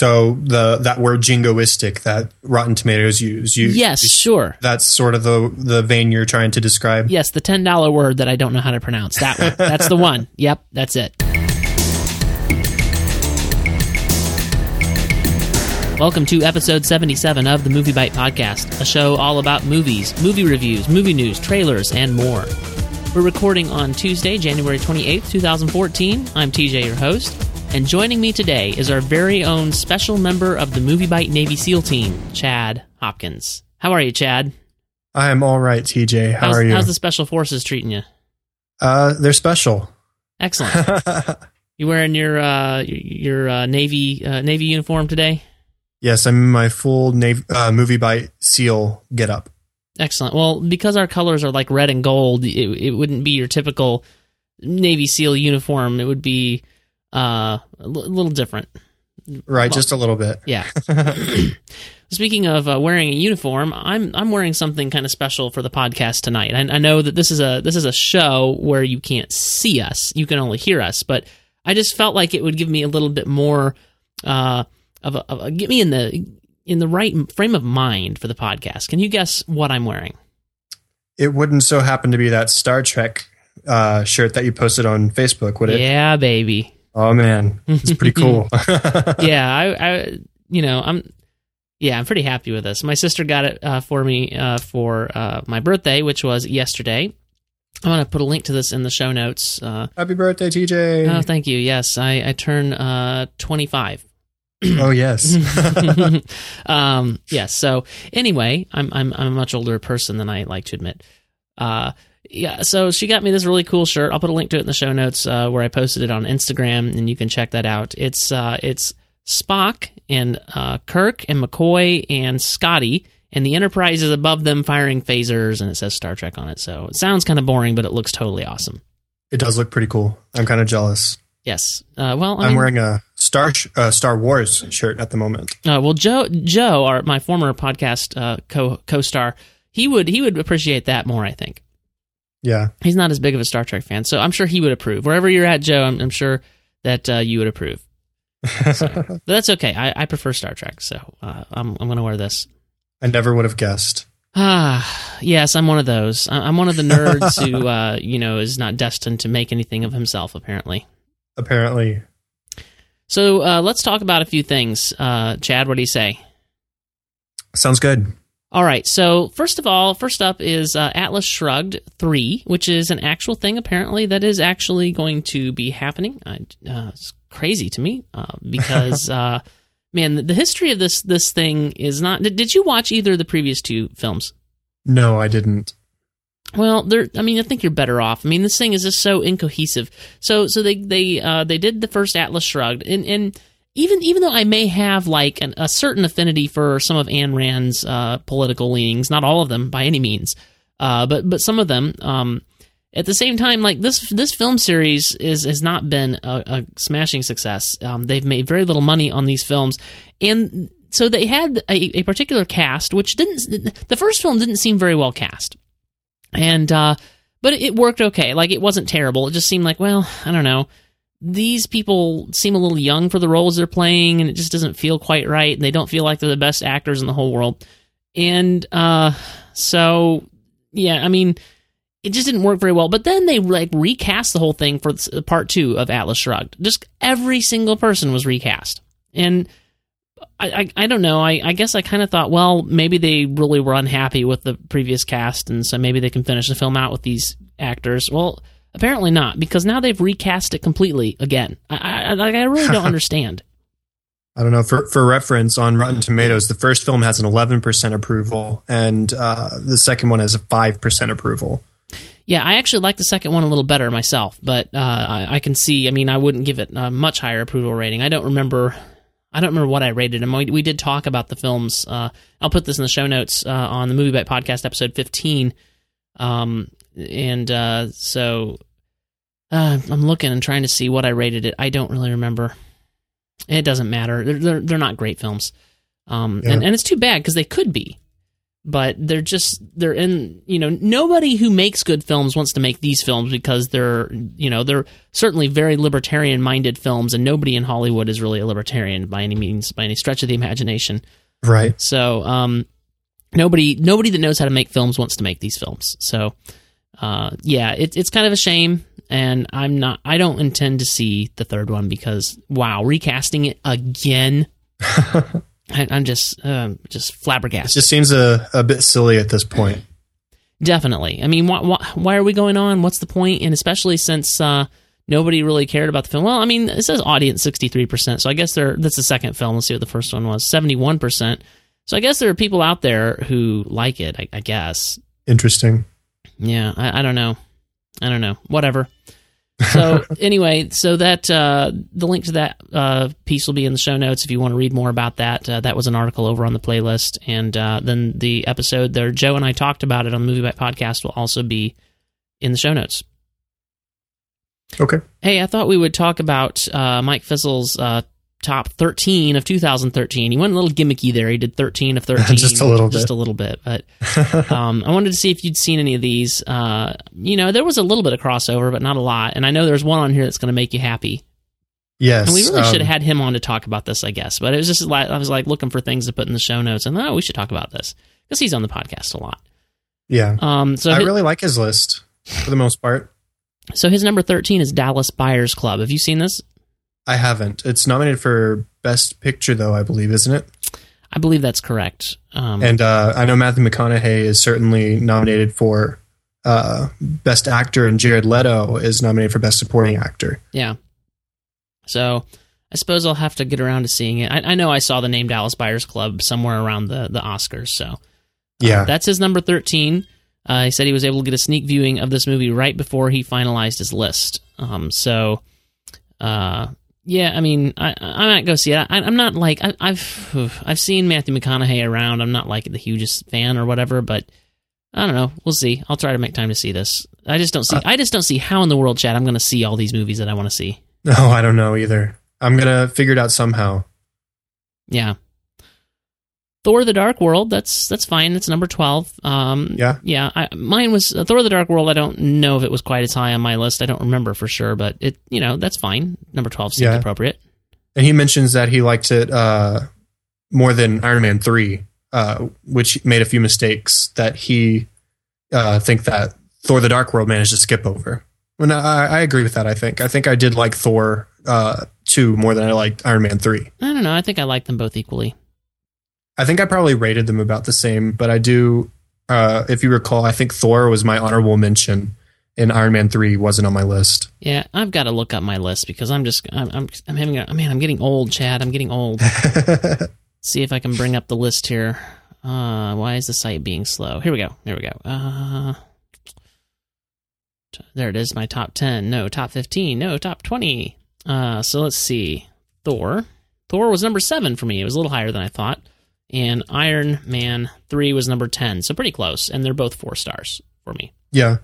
So the that word jingoistic that Rotten Tomatoes use, you, yes, sure. That's sort of the the vein you're trying to describe. Yes, the ten dollar word that I don't know how to pronounce. That one. that's the one. Yep, that's it. Welcome to episode 77 of the MovieByte Podcast, a show all about movies, movie reviews, movie news, trailers, and more. We're recording on Tuesday, January 28th, 2014. I'm TJ, your host, and joining me today is our very own special member of the MovieByte Navy SEAL team, Chad Hopkins. How are you, Chad? I'm all right, TJ. How how's, are you? How's the Special Forces treating you? Uh, they're special. Excellent. you wearing your uh, your uh, Navy uh, Navy uniform today? Yes, I'm in my full Navy, uh, MovieByte seal get up. Excellent. Well, because our colors are like red and gold, it, it wouldn't be your typical Navy SEAL uniform. It would be uh, a l- little different. Right, well, just a little bit. Yeah. Speaking of uh, wearing a uniform, I'm I'm wearing something kind of special for the podcast tonight. I, I know that this is a this is a show where you can't see us; you can only hear us. But I just felt like it would give me a little bit more. Uh, of, a, of a, get me in the in the right frame of mind for the podcast. Can you guess what I'm wearing? It wouldn't so happen to be that Star Trek uh, shirt that you posted on Facebook, would it? Yeah, baby. Oh man, it's pretty cool. yeah, I, I, you know, I'm, yeah, I'm pretty happy with this. My sister got it uh, for me uh, for uh, my birthday, which was yesterday. I'm gonna put a link to this in the show notes. Uh, Happy birthday, TJ! Oh, thank you. Yes, I, I turn uh, 25 oh yes. um, yes. So anyway, I'm I'm I'm a much older person than I like to admit. Uh, yeah. So she got me this really cool shirt. I'll put a link to it in the show notes uh, where I posted it on Instagram, and you can check that out. It's uh, it's Spock and uh, Kirk and McCoy and Scotty. And the Enterprise is above them firing phasers, and it says Star Trek on it. So it sounds kind of boring, but it looks totally awesome. It does look pretty cool. I'm kind of jealous. Yes. Uh, well, I am wearing a Star uh, Star Wars shirt at the moment. Uh, well, Joe Joe, our my former podcast uh, co co star, he would he would appreciate that more. I think. Yeah. He's not as big of a Star Trek fan, so I'm sure he would approve. Wherever you're at, Joe, I'm, I'm sure that uh, you would approve. So, but that's okay. I, I prefer Star Trek, so uh, I'm I'm going to wear this. I never would have guessed. Ah, yes, I'm one of those. I'm one of the nerds who, uh, you know, is not destined to make anything of himself. Apparently. Apparently. So uh, let's talk about a few things. Uh, Chad, what do you say? Sounds good. All right. So first of all, first up is uh, Atlas Shrugged three, which is an actual thing apparently that is actually going to be happening. Uh, it's crazy to me uh, because uh, man, the, history of this this thing is not. Did, did you watch either of the previous two films? No, I didn't. Well, there. I mean, I think you're better off. I mean, this thing is just so incohesive. So, so they they uh, they did the first Atlas Shrugged, and and even even though I may have like an, a certain affinity for some of Ayn Rand's uh, political leanings, not all of them by any means, uh, but but some of them. Um, at the same time, like this this film series is has not been a, a smashing success. Um, they've made very little money on these films, and so they had a, a particular cast, which didn't. The first film didn't seem very well cast and uh, but it worked okay. Like it wasn't terrible. It just seemed like, well, I don't know. These people seem a little young for the roles they're playing, and it just doesn't feel quite right. And they don't feel like they're the best actors in the whole world. And uh, so, yeah, I mean, it just didn't work very well. But then they like recast the whole thing for part two of Atlas Shrugged. Just every single person was recast, and I, I, I, don't know. I, I guess I kind of thought, well, maybe they really were unhappy with the previous cast, and so maybe they can finish the film out with these actors. Well, apparently not, because now they've recast it completely again. I, I, I really don't understand. I don't know. For for reference, on Rotten Tomatoes, the first film has an 11% approval, and uh, the second one has a 5% approval. Yeah, I actually like the second one a little better myself, but uh, I, I, can see. I mean, I wouldn't give it a much higher approval rating. I don't remember I don't remember what I rated him. We, we did talk about the films. Uh, I'll put this in the show notes uh, on the MovieByte Podcast, episode 15. Um, and uh, so uh, I'm looking and trying to see what I rated it. I don't really remember. It doesn't matter. They're, they're, they're not great films. Um, yeah. and, and it's too bad because they could be. but they're just they're in you know nobody who makes good films wants to make these films because they're you know they're certainly very libertarian minded films and nobody in Hollywood is really a libertarian by any means by any stretch of the imagination Right. so um nobody nobody that knows how to make films wants to make these films so uh yeah it, it's kind of a shame and I'm not I don't intend to see the third one because wow recasting it again I, I'm just um just It flabbergasted just seems a, a bit silly at this point. Definitely. I mean, why, why, why are we going on? What's the point? And especially since uh, nobody really cared about the film. Well, I mean, it says audience sixty three percent, so I guess there. That's the second film. Let's see what the first one was. Seventy one percent. So I guess there are people out there who like it. I, I guess. Interesting. Yeah. I, I don't know. I don't know. Whatever. So anyway, so that uh, the link to that uh, piece will be in the show notes if you want to read more about that. Uh, that was an article over on the playlist, and uh, then the episode there, Joe and I talked about it on the MovieByte podcast, will also be in the show notes. Okay. Hey, I thought we would talk about uh, Mike Fissel's uh, top 13 of 2013. He went a little gimmicky there. He did 13 of 13. Just a little Just bit. a little bit. But um, I wanted to see if you'd seen any of these. Uh, you know, there was a little bit of crossover, but not a lot. And I know there's one on here that's going to make you happy. Yes. And we really um, should have had him on to talk about this, I guess. But it was just like, I was like looking for things to put in the show notes. And oh, we should talk about this because he's on the podcast a lot. Yeah. Um, so I hi- really like his list for the most part. so his number 13 is Dallas Buyers Club. Have you seen this? I haven't. It's nominated for Best Picture, though, I believe, isn't it? I believe that's correct. Um, And uh, I know Matthew McConaughey is certainly nominated for uh, Best Actor, and Jared Leto is nominated for Best Supporting Actor. Yeah. So I suppose I'll have to get around to seeing it. I, I know I saw the name Dallas Buyers Club somewhere around the, the Oscars. So uh, Yeah. that's his number 13. Uh, he said he was able to get a sneak viewing of this movie right before he finalized his list. Um, so, uh, yeah, I mean, I, I might go see it. I, I'm not like I, I've I've seen Matthew McConaughey around. I'm not like the hugest fan or whatever, but I don't know. We'll see. I'll try to make time to see this. I just don't see. Uh, I just don't see how in the world, Chad, I'm going to see all these movies that I want to see. No, I don't know either. I'm going to figure it out somehow. Yeah. Thor: The Dark World. That's that's fine. That's number twelve. Um, Yeah. yeah. I, mine was uh, Thor: The Dark World. I don't know if it was quite as high on my list. I don't remember for sure, but it you know that's fine. Number twelve seems Yeah. appropriate. And he mentions that he liked it uh, more than Iron Man 3, uh, which made a few mistakes that he uh, think that Thor the Dark World managed to skip over. Well, I, I agree with that, I think. I think I did like Thor uh, 2 more than I liked Iron Man 3. I don't know. I think I like them both equally. I think I probably rated them about the same, but I do, uh, if you recall, I think Thor was my honorable mention, and Iron Man 3 wasn't on my list. Yeah, I've got to look up my list because I'm just I'm I'm, I'm having a man. I'm getting old, Chad. I'm getting old. see if I can bring up the list here. Uh, why is the site being slow? Here we go. Here we go. Uh, there it is. My top ten. No, top fifteen. No, top twenty. Uh, so let's see. Thor. Thor was number seven for me. It was a little higher than I thought. And Iron Man three was number ten. So pretty close. And they're both four stars for me. yeah.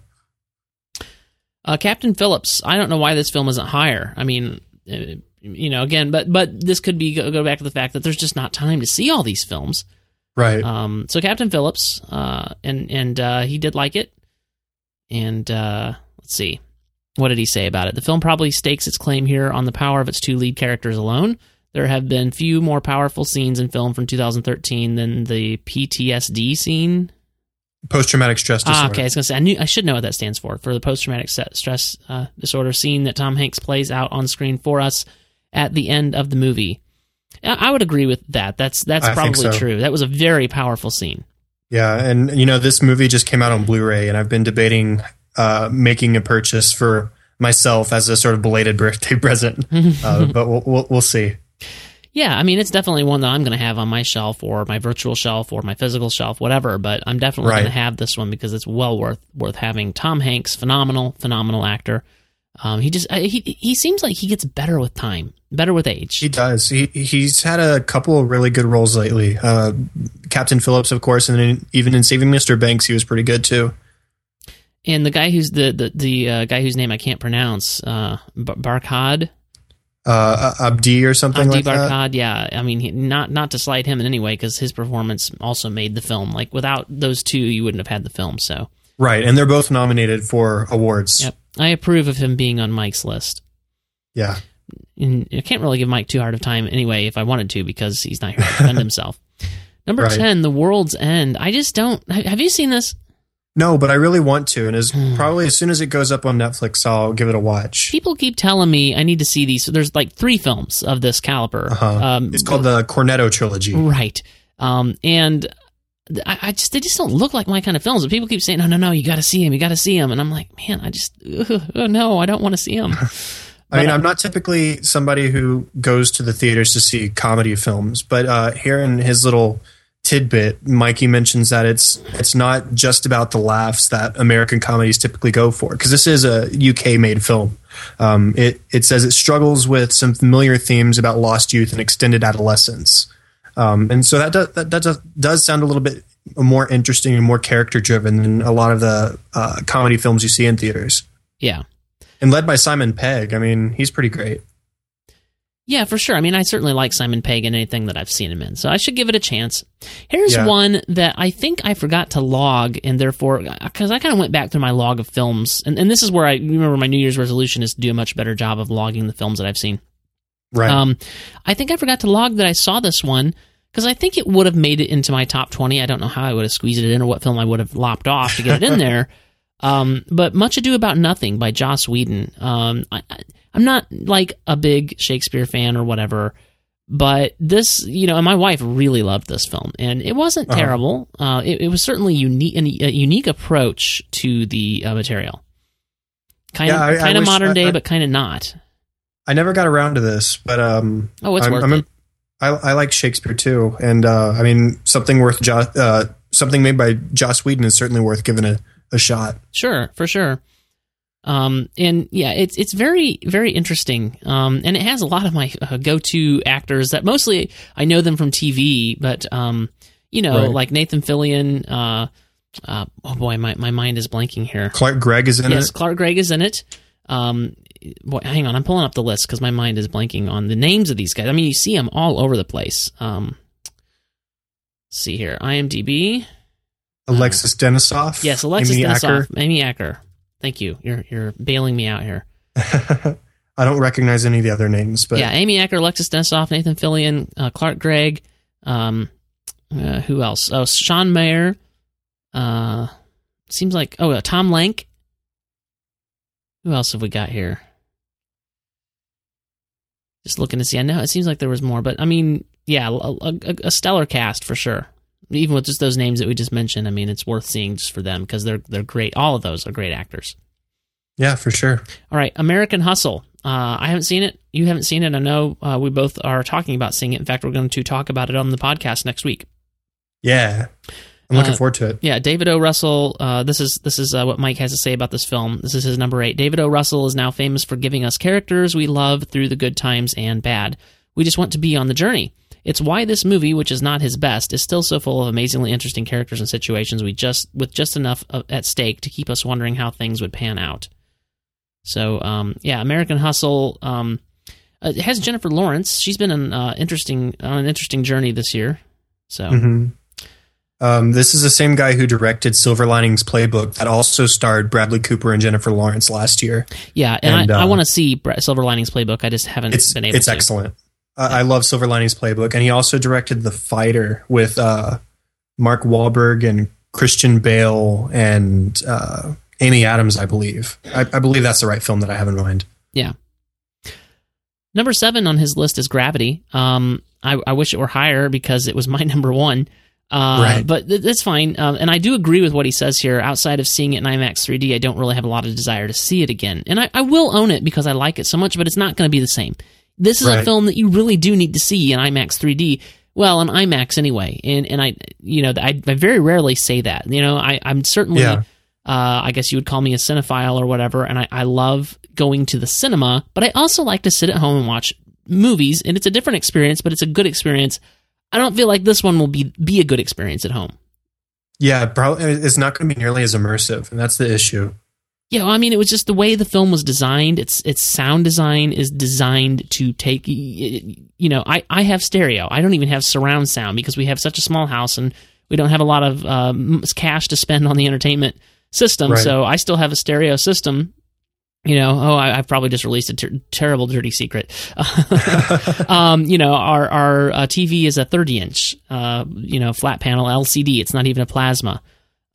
Uh, Captain Phillips. I don't know why this film isn't higher. I mean, uh, you know, again, but but this could be go, go back to the fact that there's just not time to see all these films. Right. Um, so Captain Phillips, uh, and and uh, he did like it. And uh, let's see, what did he say about it? The film probably stakes its claim here on the power of its two lead characters alone. There have been few more powerful scenes in film from 2013 than the PTSD scene Post traumatic stress disorder. Ah, okay. I was gonna say I knew I should know what that stands for for the post traumatic stress uh, disorder scene that Tom Hanks plays out on screen for us at the end of the movie. I I would agree with that. That's that's I probably so. true. That was a very powerful scene. Yeah, and you know this movie just came out on Blu-ray, and I've been debating uh, making a purchase for myself as a sort of belated birthday present. uh, but we'll, we'll we'll see. Yeah, I mean it's definitely one that I'm going to have on my shelf or my virtual shelf or my physical shelf, whatever. But I'm definitely Right. going to have this one because it's well worth worth having. Tom Hanks, phenomenal, phenomenal actor. Um, he just uh, he he seems like he gets better with time, better with age. He does. He he's had a couple of really good roles lately. Uh, Captain Phillips, of course, and then even in Saving Mr. Banks, he was pretty good too. and the guy who's the the, the uh, guy whose name I can't pronounce, uh, Barkhad. Uh, Abdi or something Abdi like that. Barkhad, yeah. I mean, he, not not to slight him in any way because his performance also made the film. Like without those two, you wouldn't have had the film. So, Right, and they're both nominated for awards. yep, I approve of him being on Mike's list. Yeah. And I can't really give Mike too hard of time anyway if I wanted to because he's not here to defend himself. Number Right. ten, The World's End. I just don't. Have you seen this? No, but I really want to, and as Hmm. probably as soon as it goes up on Netflix, I'll give it a watch. People keep telling me I need to see these. There's like three films of this caliber. Uh-huh. Um, It's called the Cornetto trilogy. Right. Um, and I, I just they just don't look like my kind of films. And people keep saying, "No, no, no, you got to see him. You got to see him." And I'm like, man, I just oh, no, I don't want to see him. I mean, I'm not typically somebody who goes to the theaters to see comedy films, but uh, here in his little tidbit, Mikey mentions that it's it's not just about the laughs that American comedies typically go for, because this is a UK made film. Um, it it says it struggles with some familiar themes about lost youth and extended adolescence, um, and so that does, that, that does, does sound a little bit more interesting and more character driven than a lot of the uh, comedy films you see in theaters. yeah, And led by Simon Pegg, I mean, he's pretty great. Yeah, for sure. I mean, I certainly like Simon Pegg in anything that I've seen him in, so I should give it a chance. Here's Yeah. one that I think I forgot to log, and therefore, because I kind of went back through my log of films, and, and this is where I remember my New Year's resolution is to do a much better job of logging the films that I've seen. Right. Um, I think I forgot to log that I saw this one because I think it would have made it into my top 20. I don't know how I would have squeezed it in or what film I would have lopped off to get it in there. Um, but Much Ado About Nothing by Joss Whedon. Um, I, I, I'm not like a big Shakespeare fan or whatever, but this, you know, and my wife really loved this film, and it wasn't Uh-huh. terrible. Uh, it, it was certainly unique, a unique approach to the uh, material. Kind Yeah, I- I of, kind of wish- modern day, I- but kind of not. I never got around to this, but um, Oh, it's I'm, worth I'm it. I, I like Shakespeare too, and uh, I mean something worth jo- uh, something made by Joss Whedon is certainly worth giving a, a shot. Sure, for sure. Um, and yeah, it's it's very very interesting. Um, and it has a lot of my uh, go to actors that mostly I know them from TV, but um, you know, Right. like Nathan Fillion. Uh, uh, oh boy, my, my mind is blanking here. Clark Gregg is in yes, it. Yes, Clark Gregg is in it. Um, boy, hang on, I'm pulling up the list because my mind is blanking on the names of these guys. I mean, you see them all over the place. Um, let's see here, IMDb. Alexis Denisof. Yes, Alexis Amy Denisof, Acker. Amy Acker. Thank you. You're you're bailing me out here. I don't recognize any of the other names, but yeah, Amy Acker, Alexis Denisof, Nathan Fillion, uh, Clark Gregg. Um, uh, who else? Oh, Sean Maher. Uh, seems like oh, uh, Tom Lenk. Who else have we got here? Just looking to see. I know it seems like there was more, but I mean, yeah, a, a, a stellar cast for sure. Even with just those names that we just mentioned, I mean, it's worth seeing just for them because they're they're great. All of those are great actors. yeah, for sure. All right, American Hustle. Uh, I haven't seen it. You haven't seen it. I know uh, we both are talking about seeing it. In fact, we're going to talk about it on the podcast next week. Yeah, I'm looking Uh, forward to it. Yeah, David O. Russell. Uh, this is this is uh, what Mike has to say about this film. This is his number eight. David O. Russell is now famous for giving us characters we love through the good times and bad. We just want to be on the journey. It's why this movie, which is not his best, is still so full of amazingly interesting characters and situations. We just with just enough at stake to keep us wondering how things would pan out. So, um, yeah, American Hustle. Um, uh, has Jennifer Lawrence. She's been an uh, interesting on an interesting journey this year. So, hmm Um, this is the same guy who directed Silver Linings Playbook that also starred Bradley Cooper and Jennifer Lawrence last year. Yeah, and, And, I, I uh, want to see Silver Linings Playbook. I just haven't been able it's to. excellent. I I love Silver Linings Playbook, and he also directed The Fighter with uh, Mark Wahlberg and Christian Bale and uh, Amy Adams, I believe. I, I believe that's the right film that I have in mind. Yeah. Number seven on his list is Gravity. Um, I, I wish it were higher because it was my number one. Uh, Right. But th- that's fine. Um, and I do agree with what he says here. Outside of seeing it in IMAX 3D, I don't really have a lot of desire to see it again. And I, I will own it because I like it so much, but it's not going to be the same. This is a film that you really do need to see in IMAX 3D. Well, in IMAX anyway. And and I, you know, I, I very rarely say that. You know, I, I'm certainly Yeah. uh, I guess you would call me a cinephile or whatever, and I, I love going to the cinema, but I also like to sit at home and watch movies, and it's a different experience, but it's a good experience. I don't feel like this one will be be a good experience at home. Yeah, probably it's not going to be nearly as immersive, and that's the issue. Yeah, well, I mean, it was just the way the film was designed. Its its sound design is designed to take, you know, I, I have stereo. I don't even have surround sound because we have such a small house and we don't have a lot of um, cash to spend on the entertainment system. Right. So I still have a stereo system. You know, oh, I, I've probably just released a ter- terrible, dirty secret. um, you know, our our uh, TV is a 30 inch, uh, you know, flat panel LCD. It's not even a plasma.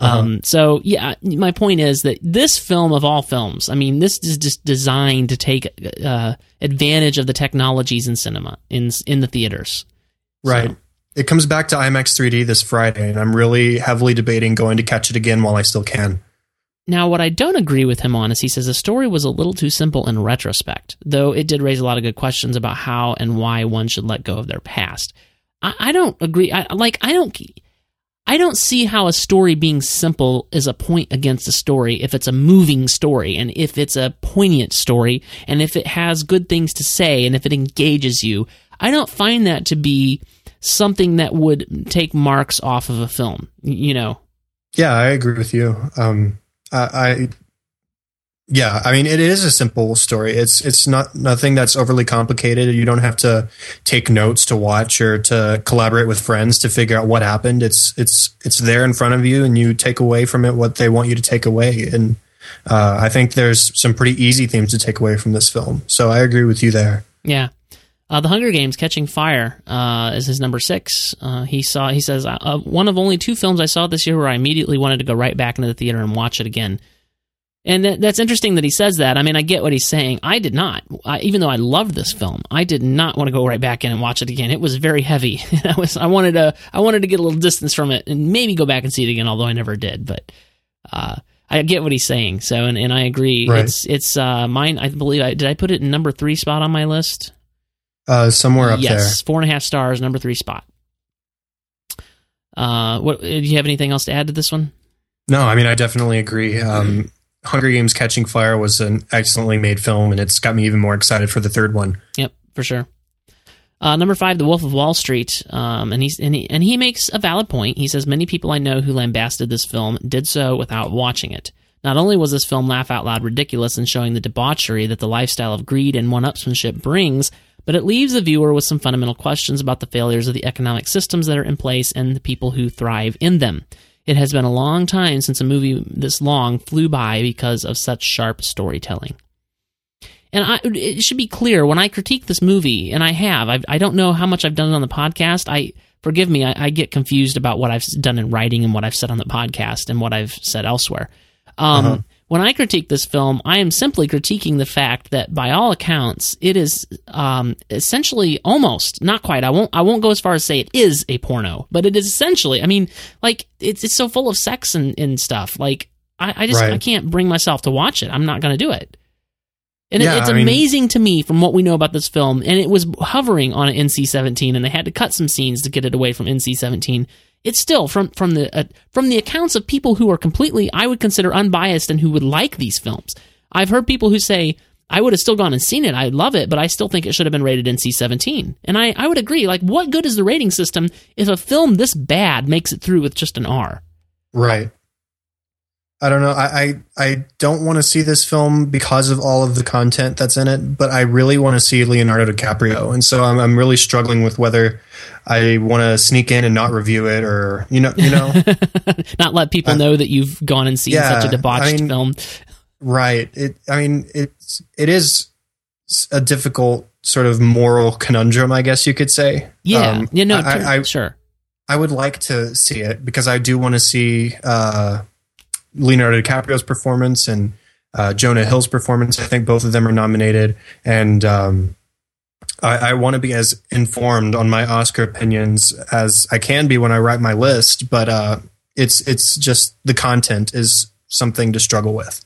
Uh-huh. Um, so yeah, my point is that this film of all films, I mean, this is just designed to take uh, advantage of the technologies in cinema in in the theaters. Right. So- It comes back to IMAX 3D this Friday, and I'm really heavily debating going to catch it again while I still can. Now, what I don't agree with him on is he says the story was a little too simple in retrospect, though it did raise a lot of good questions about how and why one should let go of their past. I, I don't agree. I, like, I don't. I don't see how a story being simple is a point against a story if it's a moving story and if it's a poignant story and if it has good things to say and if it engages you. I don't find that to be something that would take marks off of a film, you know. Yeah, I agree with you. Um, I, I, yeah, I mean, it is a simple story. It's it's not nothing that's overly complicated. You don't have to take notes to watch or to collaborate with friends to figure out what happened. It's it's it's there in front of you, and you take away from it what they want you to take away. And uh, I think there's some pretty easy themes to take away from this film. So I agree with you there. Yeah. Uh, the Hunger Games: Catching Fire uh, is his number six. Uh, he saw. He says uh, one of only two films I saw this year where I immediately wanted to go right back into the theater and watch it again. And that, that's interesting that he says that. I mean, I get what he's saying. I did not, I, even though I loved this film, I did not want to go right back in and watch it again. It was very heavy. I was, I wanted to, I wanted to get a little distance from it and maybe go back and see it again, although I never did. But uh, I get what he's saying. So, and, and I agree. Right. It's, it's uh, mine. I believe I did. I put it in number three spot on my list. Uh, somewhere up there. yes, four and a half stars, number three spot. Uh, what? Do you have anything else to add to this one? No, I mean, I definitely agree. Um, Hunger Games: Catching Fire was an excellently made film, and it's got me even more excited for the third one. Yep, for sure. Uh, number five, The Wolf of Wall Street, um, and he's and he, and he makes a valid point. He says many people I know who lambasted this film did so without watching it. Not only was this film laugh out loud ridiculous in showing the debauchery that the lifestyle of greed and one-upsmanship brings, but it leaves the viewer with some fundamental questions about the failures of the economic systems that are in place and the people who thrive in them. It has been a long time since a movie this long flew by because of such sharp storytelling. And I, it should be clear when I critique this movie, and I have. I've, I don't know how much I've done on the podcast. I forgive me. I, I get confused about what I've done in writing and what I've said on the podcast and what I've said elsewhere. Um, Uh-huh. When I critique this film, I am simply critiquing the fact that, by all accounts, it is um, essentially almost not quite. I won't. I won't go as far as say it is a porno, but it is essentially. I mean, like it's it's so full of sex and, and stuff. Like I, I just Right. I can't bring myself to watch it. I'm not going to do it. And Yeah, it's I mean- amazing to me from what we know about this film, and it was hovering on an NC-17, and they had to cut some scenes to get it away from NC-17. It's still from from the uh, from the accounts of people who are completely, I would consider unbiased, and who would like these films. I've heard people who say I would have still gone and seen it. I love it, but I still think it should have been rated NC-17. And I I would agree. Like, what good is the rating system if a film this bad makes it through with just an R? Right. I don't know. I I, I don't want to see this film because of all of the content that's in it, but I really want to see Leonardo DiCaprio, and so I'm I'm really struggling with whether I want to sneak in and not review it, or you know, you know, Not let people Uh, know that you've gone and seen yeah, such a debauched I mean, film. right? It. I mean, it's it is a difficult sort of moral conundrum, I guess you could say. Yeah, Um, I, I, I sure. I would like to see it because I do want to see uh, Leonardo DiCaprio's performance and uh, Jonah Hill's performance. I think both of them are nominated, and um, I, I want to be as informed on my Oscar opinions as I can be when I write my list. But uh, it's it's just the content is something to struggle with.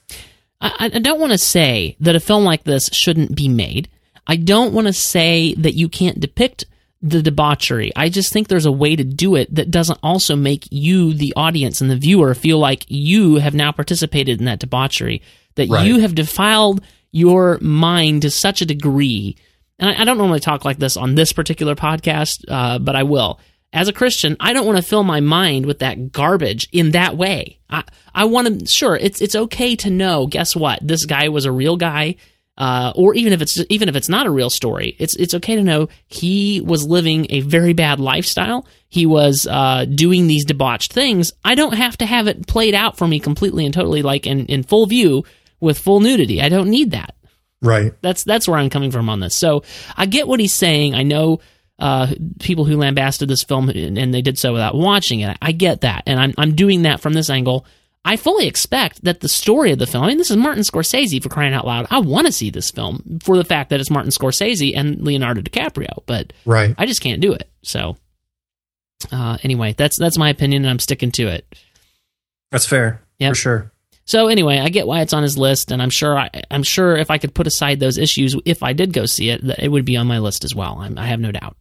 I, I don't want to say that a film like this shouldn't be made. I don't want to say that you can't depict the debauchery. I just think there's a way to do it that doesn't also make you, the audience and the viewer, feel like you have now participated in that debauchery, that Right. you have defiled your mind to such a degree. And I, I don't normally talk like this on this particular podcast, uh, but I will. as a Christian, I don't want to fill my mind with that garbage in that way. I, I want to, sure, it's, it's okay to know, guess what? This guy was a real guy. Uh, or even if it's even if it's not a real story, it's it's okay to know he was living a very bad lifestyle. He was uh, doing these debauched things. I don't have to have it played out for me completely and totally, like in, in full view with full nudity. I don't need that. Right. That's that's where I'm coming from on this. So I get what he's saying. I know uh, people who lambasted this film and they did so without watching it. I get that, and I'm I'm doing that from this angle. I fully expect that the story of the film. I mean, this is Martin Scorsese for crying out loud. I want to see this film for the fact that it's Martin Scorsese and Leonardo DiCaprio, but right. I just can't do it. So uh, anyway, that's that's my opinion, and I'm sticking to it. That's fair. Yeah. For sure. So anyway, I get why it's on his list, and I'm sure I, am sure if I could put aside those issues, if I did go see it, that it would be on my list as well. I'm, i have no doubt.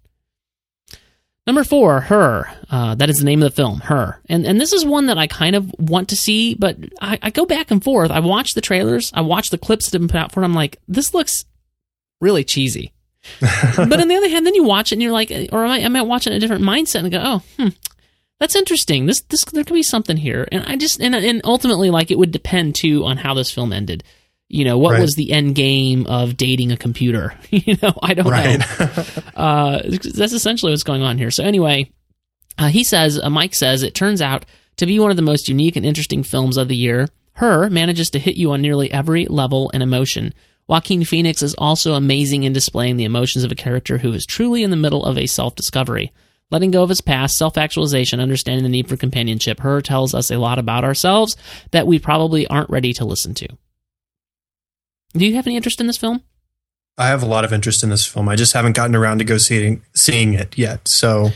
Number four, Her. Uh, that is the name of the film, Her. And and this is one that I kind of want to see, but I, I go back and forth. I watch the trailers, I watch the clips that have been put out for it. I'm like, this looks really cheesy. but on the other hand, then you watch it and you're like, or I might, I might watch it in a different mindset and go, oh, hmm, that's interesting. This this there could be something here. And I just and and ultimately, like, it would depend too on how this film ended you know what right. was the end game of dating a computer? You know i don't right. know uh, that's essentially what's going on here. So anyway uh, he says uh, mike says it turns out to be one of the most unique and interesting films of the year. Her manages to hit you on nearly every level and emotion. Joaquin phoenix is also amazing in displaying the emotions of a character who is truly in the middle of a self-discovery. Letting go of his past, self actualization, understanding the need for companionship, her tells us a lot about ourselves that we probably aren't ready to listen to. Do you have any interest in this film? I have a lot of interest in this film. I just haven't gotten around to go seeing seeing it yet. So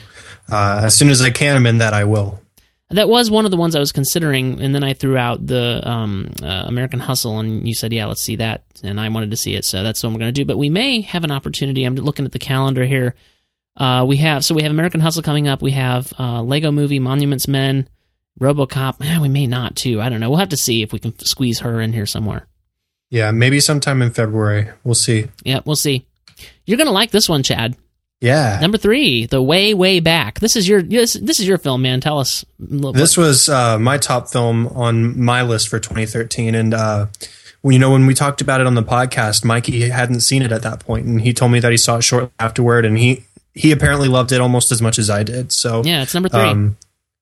uh, as soon as I can, I'm in that. I will. That was one of the ones I was considering, and then I threw out the um, uh, American Hustle, and you said, "Yeah, let's see that," and I wanted to see it, so that's what I'm going to do. But we may have an opportunity. I'm looking at the calendar here. Uh, we have so we have American Hustle coming up. We have uh, Lego Movie, Monuments Men, RoboCop. Eh, we may not too. I don't know. We'll have to see if we can squeeze her in here somewhere. Yeah, maybe sometime in February. We'll see. Yeah, we'll see. You're gonna like this one, Chad. Yeah. Number three, The Way Way Back. This is your this, this is your film, man. Tell us. This was uh, my top film on my list for 2013, and uh, you know when we talked about it on the podcast, Mikey hadn't seen it at that point, and he told me that he saw it shortly afterward, and he he apparently loved it almost as much as I did. So yeah, it's number three. Um,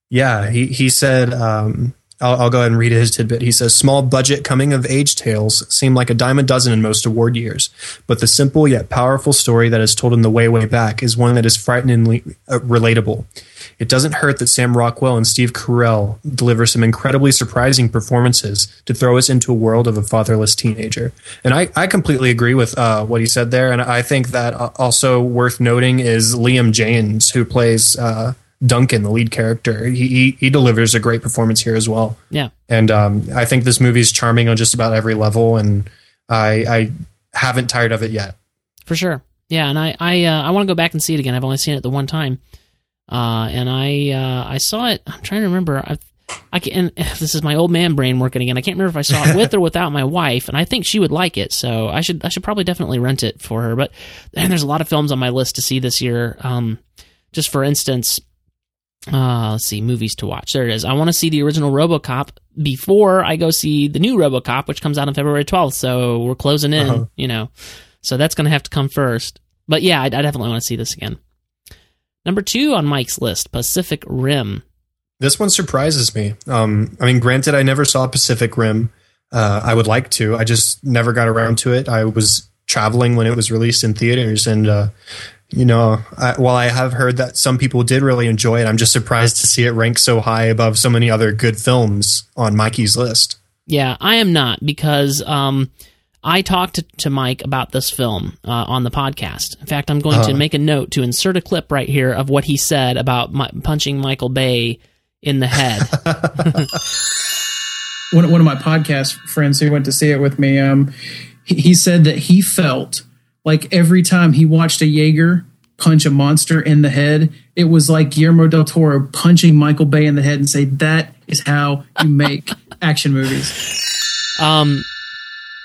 yeah, he he said um, I'll, I'll, go ahead and read his tidbit. He says, Small budget coming of age tales seem like a dime a dozen in most award years, but the simple yet powerful story that is told in the way, way back is one that is frighteningly uh, relatable. It doesn't hurt that Sam Rockwell and Steve Carell deliver some incredibly surprising performances to throw us into a world of a fatherless teenager. And I, I completely agree with uh, what he said there. And I think that uh, also worth noting is Liam James, who plays. Uh, Duncan, the lead character, he, he, he delivers a great performance here as well. Yeah, and um, I think this movie is charming on just about every level, and I I haven't tired of it yet. For sure, yeah, and I I uh, I want to go back and see it again. I've only seen it the one time, uh, and I uh, I saw it. I'm trying to remember. I I can. This is my old man brain working again. I can't remember if I saw it with or without my wife, and I think she would like it. So I should I should probably definitely rent it for her. But and there's a lot of films on my list to see this year. Um, just for instance, uh, let's see, movies to watch. There it is. I want to see the original RoboCop before I go see the new RoboCop, which comes out on February 12th. So we're closing in, uh-huh. you know. So that's going to have to come first. But yeah, I, I definitely want to see this again. Number two on Mike's list, Pacific Rim. This one surprises me. Um, I mean, granted, I never saw Pacific Rim. Uh, I would like to. I just never got around to it. I was traveling when it was released in theaters, and uh, you know, I, while I have heard that some people did really enjoy it, I'm just surprised to see it rank so high above so many other good films on Mikey's list. Yeah, I am not because um, I talked to, to, Mike about this film uh, on the podcast. In fact, I'm going uh to uh-huh. make a note to insert a clip right here of what he said about my, punching Michael Bay in the head. one, one of my podcast friends who went to see it with me, um, he, he said that he felt like every time he watched a Jaeger punch a monster in the head, it was like Guillermo del Toro punching Michael Bay in the head and say, "That is how you make action movies." Um,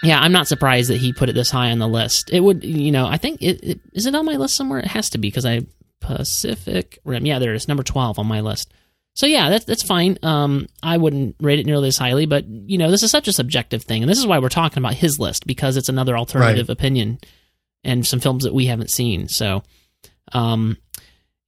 yeah, I'm not surprised that he put it this high on the list. It would, you know, I think it, it is it on my list somewhere. It has to be because I Pacific Rim. Yeah, there it is, number twelve on my list. So yeah, that's that's fine. Um, I wouldn't rate it nearly as highly, but you know, this is such a subjective thing, and this is why we're talking about his list because it's another alternative Right. opinion and some films that we haven't seen. So, um,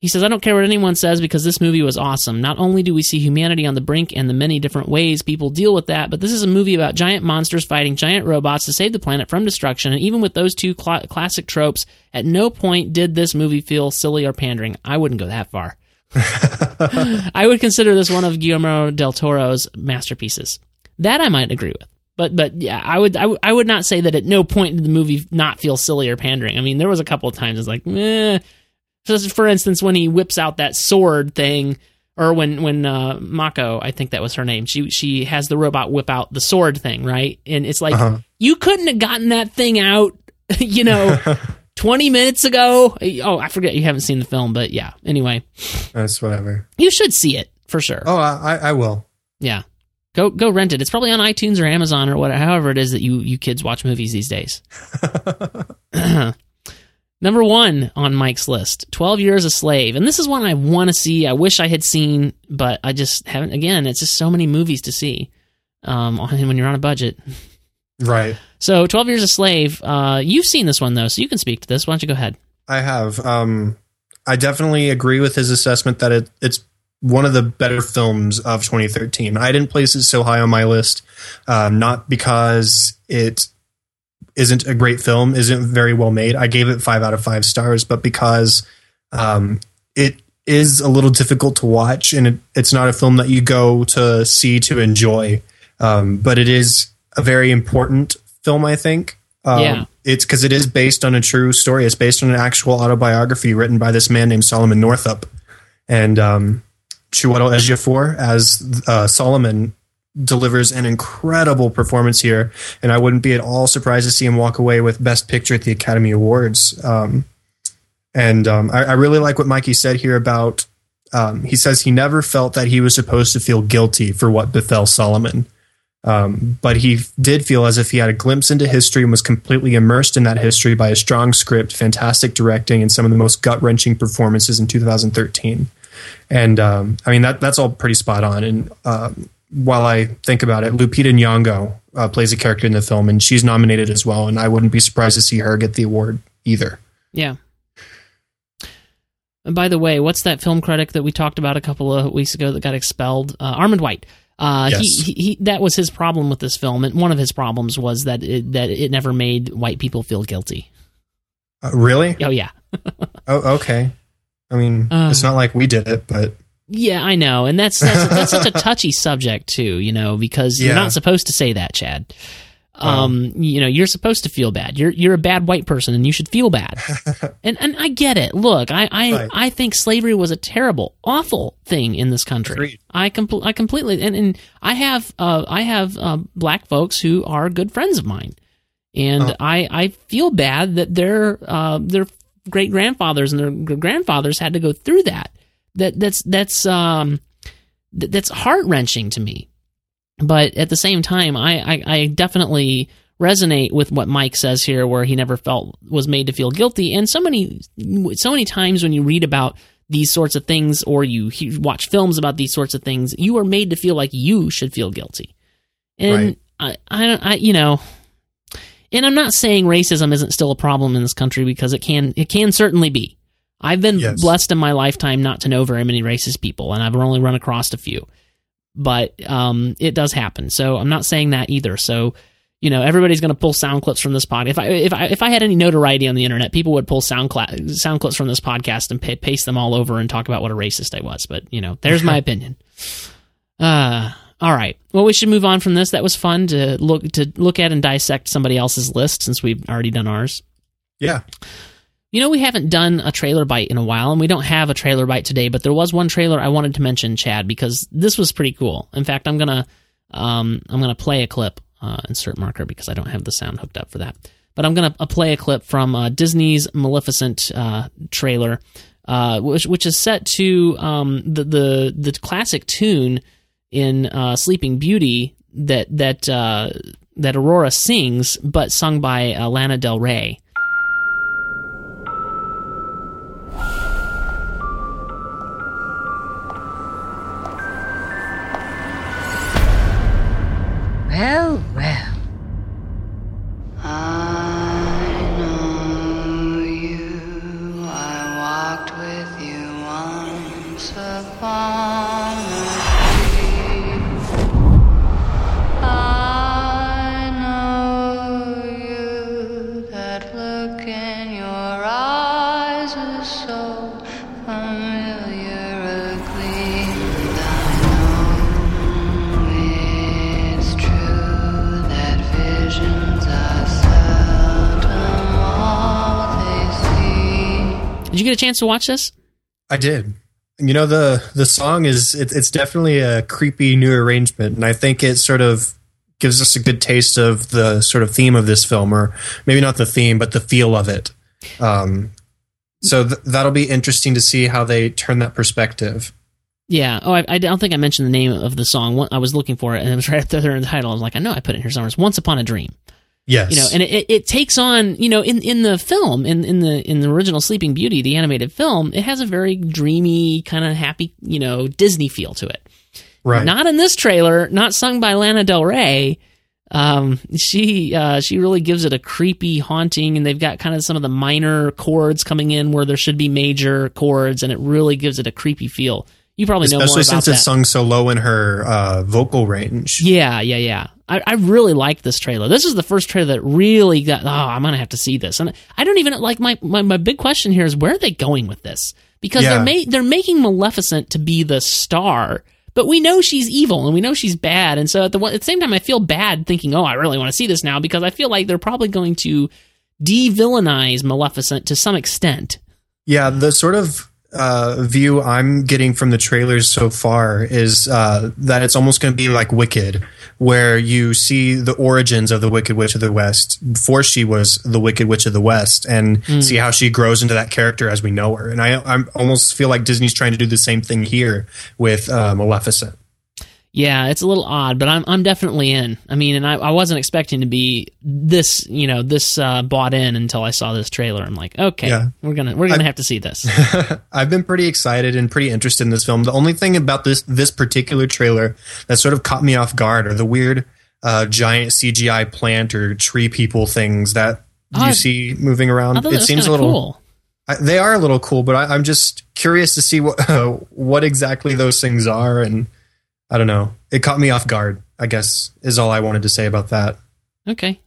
he says, I don't care what anyone says because this movie was awesome. Not only do we see humanity on the brink and the many different ways people deal with that, but this is a movie about giant monsters fighting giant robots to save the planet from destruction. And even with those two cla classic tropes, at no point did this movie feel silly or pandering. I wouldn't go that far. I would consider this one of Guillermo del Toro's masterpieces. That I might agree with. But but yeah, I would I, w- I would not say that at no point did the movie not feel silly or pandering. I mean, there was a couple of times it's like, eh. Just for instance, when he whips out that sword thing, or when when uh, Mako, I think that was her name, she she has the robot whip out the sword thing, right? And it's like Uh-huh. you couldn't have gotten that thing out, you know, twenty minutes ago. Oh, I forget you haven't seen the film, but yeah. Anyway, That's whatever. you should see it for sure. Oh, I, I will. Yeah. Go go rent it. It's probably on iTunes or Amazon or whatever however it is that you you kids watch movies these days. Number one on Mike's list, 12 Years a Slave. And this is one I want to see. I wish I had seen, but I just haven't. Again, it's just so many movies to see um, on- when you're on a budget. Right. So, 12 Years a Slave, uh, you've seen this one, though, so you can speak to this. Why don't you go ahead? I have. Um, I definitely agree with his assessment that it, it's one of the better films of 2013. I didn't place it so high on my list, um, not because it isn't a great film, isn't very well made. I gave it five out of five stars, but because um, it is a little difficult to watch and it, it's not a film that you go to see to enjoy. Um, but it is a very important film, I think. Um, Yeah. It's because it is based on a true story. It's based on an actual autobiography written by this man named Solomon Northup. And um, Chiwetel Ejiofor as uh, Solomon delivers an incredible performance here. And I wouldn't be at all surprised to see him walk away with Best Picture at the Academy Awards. Um, and um, I, I really like what Mikey said here about. Um, he says he never felt that he was supposed to feel guilty for what befell Solomon. Um, but he did feel as if he had a glimpse into history and was completely immersed in that history by a strong script, fantastic directing, and some of the most gut wrenching performances in 2013. And um, I mean that that's all pretty spot on. And um, while I think about it, Lupita Nyong'o uh, plays a character in the film, and she's nominated as well. And I wouldn't be surprised to see her get the award either. Yeah. And by the way, what's that film critic that we talked about a couple of weeks ago that got expelled? Uh, Armond White. Uh, Yes. he, he, he, that was his problem with this film, and one of his problems was that it, that it never made white people feel guilty. Uh, really? Oh yeah, Oh, okay. I mean, Uh. it's not like we did it, but yeah, I know, and that's that's, that's such a touchy subject too, you know, because you're not supposed to say that, Chad. Um, you know, you're supposed to feel bad. You're you're a bad white person, and you should feel bad. and and I get it. Look, I I, Right. I think slavery was a terrible, awful thing in this country. Agreed. I compl- I completely and, and I have uh I have uh, black folks who are good friends of mine, and Oh. I I feel bad that their uh their great grandfathers and their grandfathers had to go through that. That that's that's um th- that's heart wrenching to me. But at the same time, I, I, I definitely resonate with what Mike says here, where he never felt was made to feel guilty. And so many, so many times when you read about these sorts of things, or you he- watch films about these sorts of things, you are made to feel like you should feel guilty. And I, I, don't- I, you know, and I'm not saying racism isn't still a problem in this country because it can, it can certainly be. I've been Yes. blessed in my lifetime not to know very many racist people, and I've only run across a few but um, it does happen. So I'm not saying that either. So you know, everybody's going to pull sound clips from this podcast. If I if I if I had any notoriety on the internet, people would pull sound cla- sound clips from this podcast and pa- paste them all over and talk about what a racist I was. But you know, there's my opinion. Uh, all right. Well, we should move on from this. That was fun to look to look at and dissect somebody else's list since we've already done ours. yeah. You know, we haven't done a trailer bite in a while, and we don't have a trailer bite today. But there was one trailer I wanted to mention, Chad, because this was pretty cool. In fact, I'm gonna um, I'm gonna play a clip. Uh, insert marker because I don't have the sound hooked up for that. But I'm gonna uh, play a clip from uh, Disney's Maleficent uh, trailer, uh, which which is set to um, the the the classic tune in uh, Sleeping Beauty that that uh, that Aurora sings, but sung by uh, Lana Del Rey. Well, well. Did you get a chance to watch this? I did. You know the the song is it, it's definitely a creepy new arrangement, and I think it sort of gives us a good taste of the sort of theme of this film, or maybe not the theme, but the feel of it. Um, so th- that'll be interesting to see how they turn that perspective. Yeah. Oh, I, I don't think I mentioned the name of the song. I was looking for it, and it was right up there in the title. I was like, I know I put it in here somewhere. It's "Once Upon a Dream." Yes, you know and it, it, it takes on you know in in the film in in the in the original sleeping beauty the animated film it has a very dreamy kind of happy you know disney feel to it right. not in this trailer not sung by lana del rey um she uh she really gives it a creepy haunting and they've got kind of some of the minor chords coming in where there should be major chords and it really gives it a creepy feel you probably know more especially about since that it's sung so low in her uh, vocal range. yeah, yeah, yeah. I, I really like this trailer. This is the first trailer that really got. Oh, I'm gonna have to see this. And I don't even like my my, my big question here is where are they going with this? Because Yeah. they're ma- they're making Maleficent to be the star, but we know she's evil and we know she's bad. And so at the at the same time, I feel bad thinking, oh, I really want to see this now because I feel like they're probably going to de-villainize Maleficent to some extent. Yeah, the sort of uh, view I'm getting from the trailers so far is uh, that it's almost going to be like Wicked, where you see the origins of the Wicked Witch of the West before she was the Wicked Witch of the West, and see how she grows into that character as we know her. And I, I almost feel like Disney's trying to do the same thing here with uh, Maleficent. Yeah, it's a little odd, but I'm I'm definitely in. I mean, and I, I wasn't expecting to be this, you know, this uh, bought in until I saw this trailer. I'm like, okay, Yeah. we're gonna we're gonna have to see this. I've been pretty excited and pretty interested in this film. The only thing about this this particular trailer that sort of caught me off guard are the weird uh, giant CGI plant or tree people things that Oh, you see moving around. It seems a little. cool. I, they are a little cool, but I, I'm just curious to see what what exactly those things are, and I don't know. It caught me off guard. I guess is all I wanted to say about that. Okay.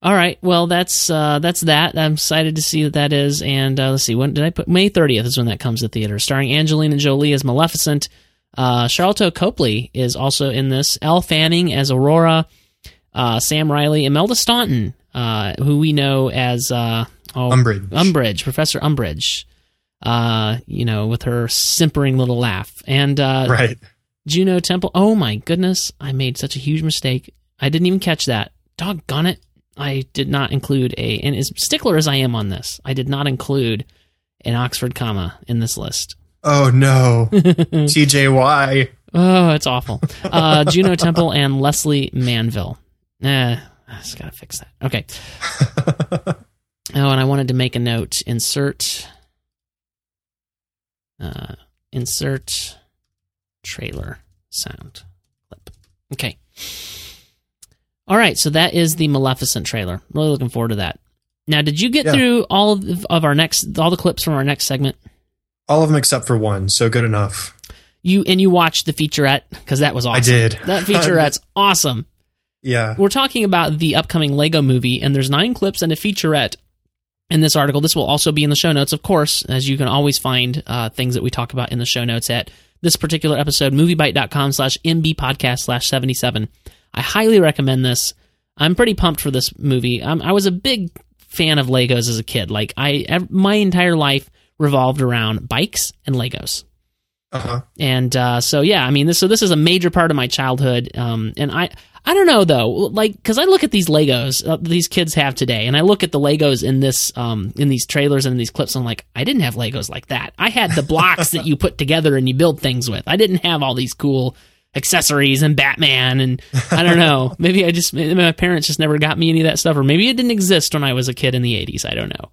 All right. Well, that's uh, that's that. I'm excited to see what that is. And uh, let's see. When did I put? May 30th is when that comes to theater, starring Angelina Jolie as Maleficent. Uh, Sharlto Copley is also in this. Elle Fanning as Aurora. Uh, Sam Riley, Imelda Staunton, uh, who we know as uh, oh, Umbridge. Umbridge, Professor Umbridge. Uh, you know, with her simpering little laugh, and uh, Right. Juno Temple. Oh my goodness, I made such a huge mistake. I didn't even catch that. Doggone it. I did not include a, and as stickler as I am on this, I did not include an Oxford comma in this list. Oh no, TJY. Oh, it's awful. Uh, Juno Temple and Lesley Manville. Eh, I just gotta fix that. Okay. Oh, and I wanted to make a note. Insert. Uh, insert trailer sound clip. Okay. All right, so that is the Maleficent trailer. Really looking forward to that. Now, did you get Yeah. through all of, of our next, all the clips from our next segment? All of them except for one, so good enough. You and you watched the featurette because that was awesome. I did. That featurette's awesome. Yeah. We're talking about the upcoming Lego movie, and there's nine clips and a featurette in this article. This will also be in the show notes, of course, as you can always find uh, things that we talk about in the show notes at this particular episode, moviebyte.com slash MB podcast slash 77. I highly recommend this. I'm pretty pumped for this movie. I was a big fan of Legos as a kid. Like, I, my entire life revolved around bikes and Legos Uh-huh. and uh, so yeah, I mean, this so this is a major part of my childhood. Um, and I I don't know though, like because I look at these Legos uh, these kids have today, and I look at the Legos in this um in these trailers and in these clips. And I'm like, I didn't have Legos like that. I had the blocks that you put together and you build things with. I didn't have all these cool accessories and Batman and I don't know. maybe I just maybe my parents just never got me any of that stuff, or maybe it didn't exist when I was a kid in the '80s. I don't know.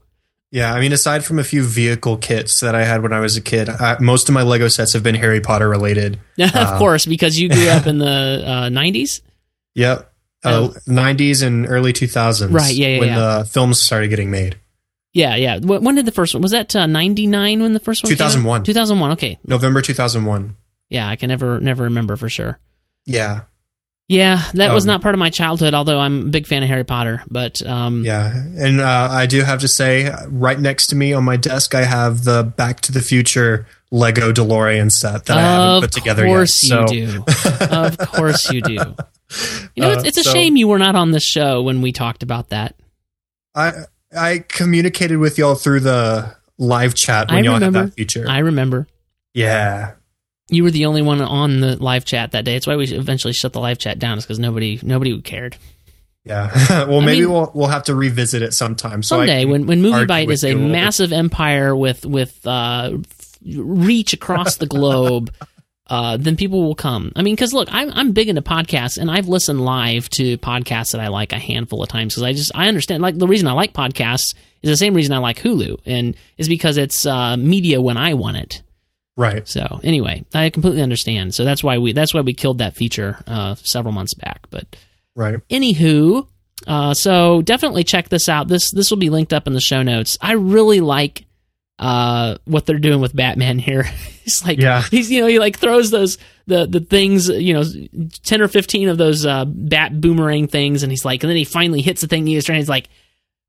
Yeah, I mean, aside from a few vehicle kits that I had when I was a kid, I, most of my Lego sets have been Harry Potter related. of course, because you grew up in the uh, '90s. Yep. Uh, 90s and early 2000s. Right, yeah, yeah, When yeah. the films started getting made. Yeah, yeah. When did the first one? Was that uh, 99 when the first one came out? 2001. 2001. Okay. November 2001. Yeah, I can never never remember for sure. Yeah. Yeah, that was Um, not part of my childhood, although I'm a big fan of Harry Potter. But um, Yeah. And uh, I do have to say, right next to me on my desk, I have the Back to the Future Lego DeLorean set that I haven't put together yet. Of course you So- do. of course you do. You know, it's, Uh, it's a so- shame you were not on this show when we talked about that. I I communicated with y'all through the live chat when I y'all had that feature. I remember. yeah. You were the only one on the live chat that day. It's why we eventually shut the live chat down, is because nobody nobody cared. Yeah. well, I maybe mean- we'll we'll have to revisit it sometime. So Someday, when when argue MovieByte with is a bit. massive empire with with uh, reach across the globe, uh, then people will come. I mean, because look, I'm I'm big into podcasts, and I've listened live to podcasts that I like a handful of times because I just I understand. Like the reason I like podcasts is the same reason I like Hulu, and is because it's uh, media when I want it. Right. So anyway, I completely understand. So that's why we that's why we killed that feature uh, several months back, but. Right. Anywho, uh, so definitely check this out. This this will be linked up in the show notes. I really like uh, what they're doing with Batman here. He's like, Yeah. he's you know he like throws those the the things you know ten or fifteen of those uh, bat boomerang things, and he's like, and then he finally hits the thing he was trying. He's like,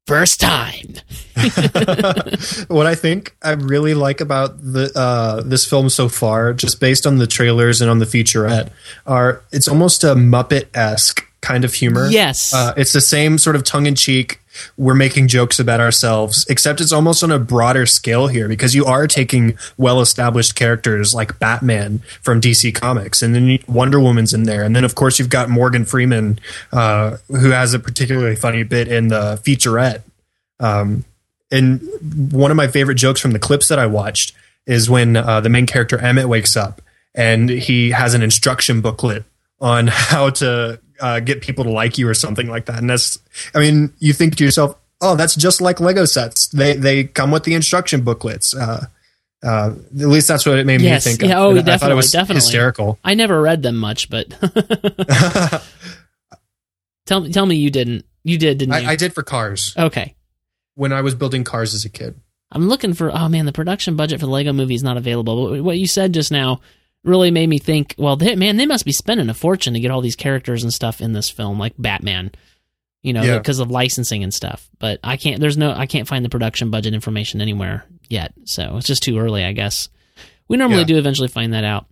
first time. what I think I really like about the uh, this film so far, just based on the trailers and on the featurette, are it's almost a Muppet esque kind of humor. Yes. uh, it's the same sort of tongue in cheek. We're making jokes about ourselves, except it's almost on a broader scale here because you are taking well established characters like Batman from DC Comics, and then Wonder Woman's in there, and then of course you've got Morgan Freeman, uh, who has a particularly funny bit in the featurette. Um, and one of my favorite jokes from the clips that I watched is when uh, the main character Emmett wakes up and he has an instruction booklet on how to uh, get people to like you or something like that. And that's, I mean, you think to yourself, oh, that's just like Lego sets. They they come with the instruction booklets. Uh, uh, at least that's what it made Yes. me think. Of. Yeah, oh, And I thought definitely, it was definitely. hysterical. I never read them much, but tell me tell me you didn't. You did, didn't you? I, I did for cars okay. when I was building cars as a kid. I'm looking for. Oh man, the production budget for the Lego Movie is not available. But what you said just now really made me think. Well, they, man, they must be spending a fortune to get all these characters and stuff in this film, like Batman. You know, Yeah. because of licensing and stuff. But I can't. There's no. I can't find the production budget information anywhere yet. So it's just too early, I guess. We normally Yeah. do eventually find that out.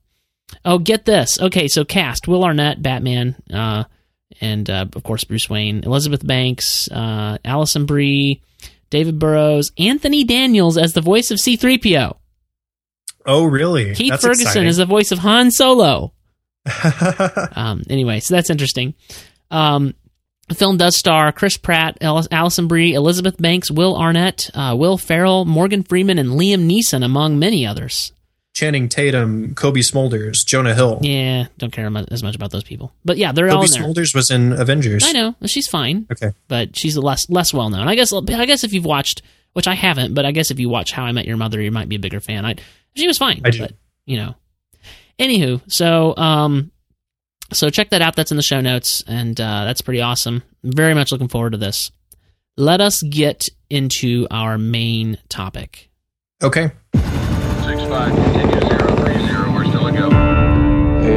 Oh, get this. Okay, so cast Will Arnett, Batman, uh, and uh, of course Bruce Wayne, Elizabeth Banks, uh, Alison Brie, David Burrows, Anthony Daniels as the voice of C3PO. Oh, really? Keith That's Ferguson exciting. as the voice of Han Solo. Um, anyway, so that's interesting. Um, the film does star Chris Pratt, Al- Alison Brie, Elizabeth Banks, Will Arnett, uh, Will Ferrell, Morgan Freeman, and Liam Neeson, among many others. Channing Tatum, Cobie Smulders, Jonah Hill. Yeah, don't care as much about those people, but yeah, they're all Cobie in there. Smulders was in Avengers. I know she's fine, Okay. but she's less less well known. I guess I guess if you've watched, which I haven't, but I guess if you watch How I Met Your Mother, you might be a bigger fan. I she was fine, I do. but you know. Anywho, so um, so check that out. That's in the show notes, and uh, that's pretty awesome. Very much looking forward to this. Let us get into our main topic. Okay. Six five, continue zero three zero. We're still a go.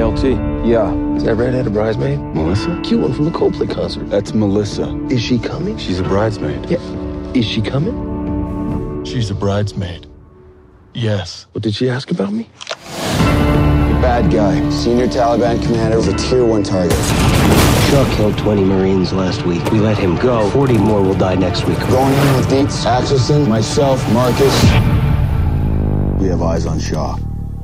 ALT. Yeah. Is that redheaded bridesmaid? Melissa? Cute one from the Coldplay concert. That's Melissa. Is she coming? She's a bridesmaid. Yeah. Is she coming? She's a bridesmaid. Yes. What did she ask about me? The bad guy, senior Taliban commander, was a tier one target. Shah killed 20 Marines last week. We let him go. 40 more will die next week. Going in with Dietz, Axelson, myself, Marcus. We have eyes on Shah.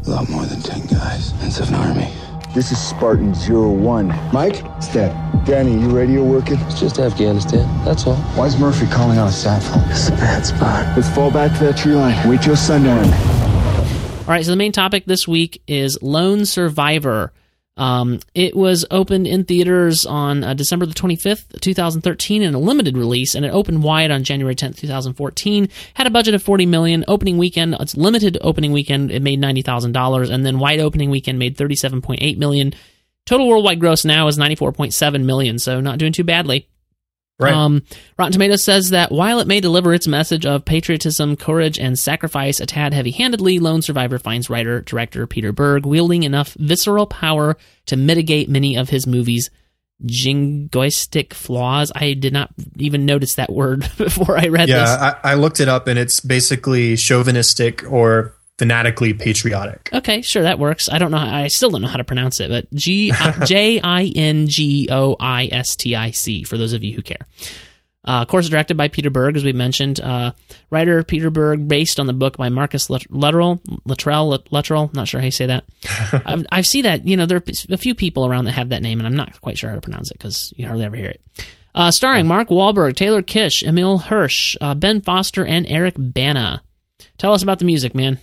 A lot more than 10 guys. It's an army. This is Spartan Zero One. Mike, step. Danny, you radio working? It's just Afghanistan. That's all. Why is Murphy calling on a sat phone? It's a bad spot. Let's fall back to that tree line. Wait till sundown. All right, so the main topic this week is Lone Survivor. Um, it was opened in theaters on uh, December the 25th, 2013, in a limited release, and it opened wide on January 10th, 2014. Had a budget of 40 million. Opening weekend, its limited opening weekend, it made $90,000, and then wide opening weekend made 37.8 million. Total worldwide gross now is 94.7 million, so not doing too badly. Right. Um, Rotten Tomatoes says that while it may deliver its message of patriotism, courage, and sacrifice a tad heavy handedly, Lone Survivor finds writer director Peter Berg wielding enough visceral power to mitigate many of his movies' jingoistic flaws. I did not even notice that word before I read this. yeah, I, I looked it up, and it's basically chauvinistic or fanatically patriotic. Okay, sure, that works. I don't know. I still don't know how to pronounce it, but G J I N G O I S T I C for those of you who care. Uh, of course, directed by Peter Berg, as we mentioned. Uh, writer Peter Berg, based on the book by Marcus Luttrell. Luttrell, Luttrell, not sure how you say that. I've, I see that, you know, there are a few people around that have that name, and I'm not quite sure how to pronounce it because you hardly ever hear it. Uh, starring Mark Wahlberg, Taylor Kitsch, Emile Hirsch, uh, Ben Foster, and Eric Bana. Tell us about the music, man.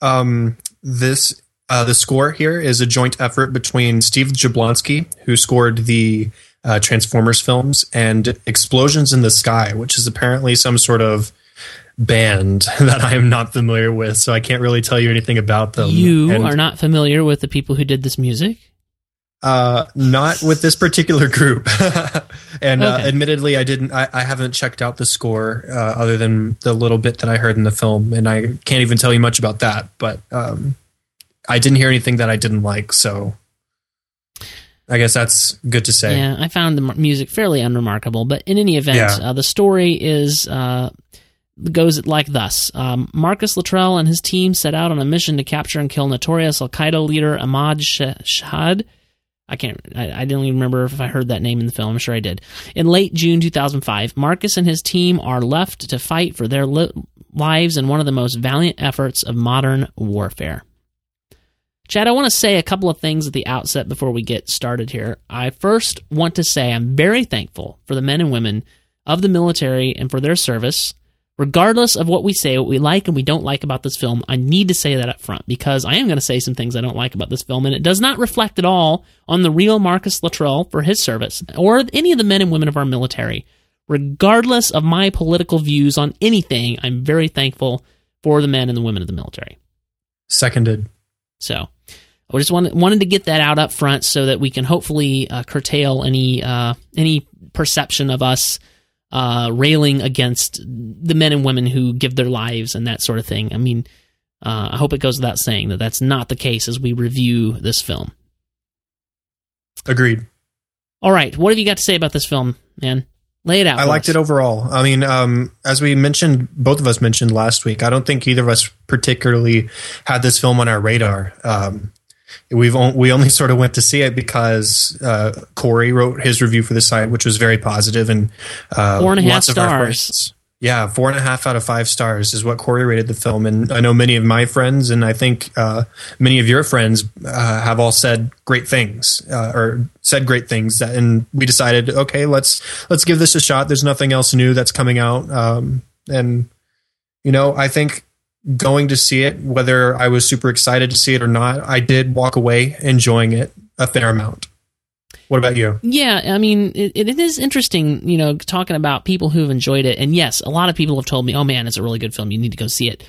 Um, this uh, the score here is a joint effort between Steve Jablonsky, who scored the uh, Transformers films, and Explosions in the Sky, which is apparently some sort of band that I am not familiar with, so I can't really tell you anything about them. You And, are not familiar with the people who did this music? Uh, not with this particular group. and uh, admittedly, I didn't. I, I haven't checked out the score uh, other than the little bit that I heard in the film, and I can't even tell you much about that. But um, I didn't hear anything that I didn't like, so I guess that's good to say. Yeah, I found the music fairly unremarkable, but in any event, Yeah. uh, the story is uh, goes like thus: um, Marcus Luttrell and his team set out on a mission to capture and kill notorious Al Qaeda leader Ahmad Sh- Shahad. I can't. I, I didn't even remember if I heard that name in the film. I'm sure I did. In late June 2005, Marcus and his team are left to fight for their li- lives in one of the most valiant efforts of modern warfare. Chad, I want to say a couple of things at the outset before we get started here. I first want to say I'm very thankful for the men and women of the military and for their service. Regardless of what we say, what we like and we don't like about this film, I need to say that up front because I am going to say some things I don't like about this film, and it does not reflect at all on the real Marcus Luttrell for his service or any of the men and women of our military. Regardless of my political views on anything, I'm very thankful for the men and the women of the military. Seconded. So I just wanted wanted to get that out up front so that we can hopefully uh, curtail any uh, any perception of us uh, railing against the men and women who give their lives and that sort of thing. I mean, uh, I hope it goes without saying that that's not the case as we review this film. Agreed. All right, what have you got to say about this film, man? Lay it out. I liked us. it overall. I mean, um, as we mentioned, both of us mentioned last week. I don't think either of us particularly had this film on our radar. Um, we've on, we only sort of went to see it because uh, Corey wrote his review for the site, which was very positive and uh, Four and a half stars. yeah, four and a half out of five stars is what Corey rated the film, and I know many of my friends, and I think uh, many of your friends uh, have all said great things uh, or said great things. That, and we decided, okay, let's let's give this a shot. There's nothing else new that's coming out, um, and you know, I think going to see it, whether I was super excited to see it or not, I did walk away enjoying it a fair amount. What about you? Yeah, I mean, it, it is interesting, you know, talking about people who've enjoyed it. And yes, a lot of people have told me, "Oh man, it's a really good film. You need to go see it."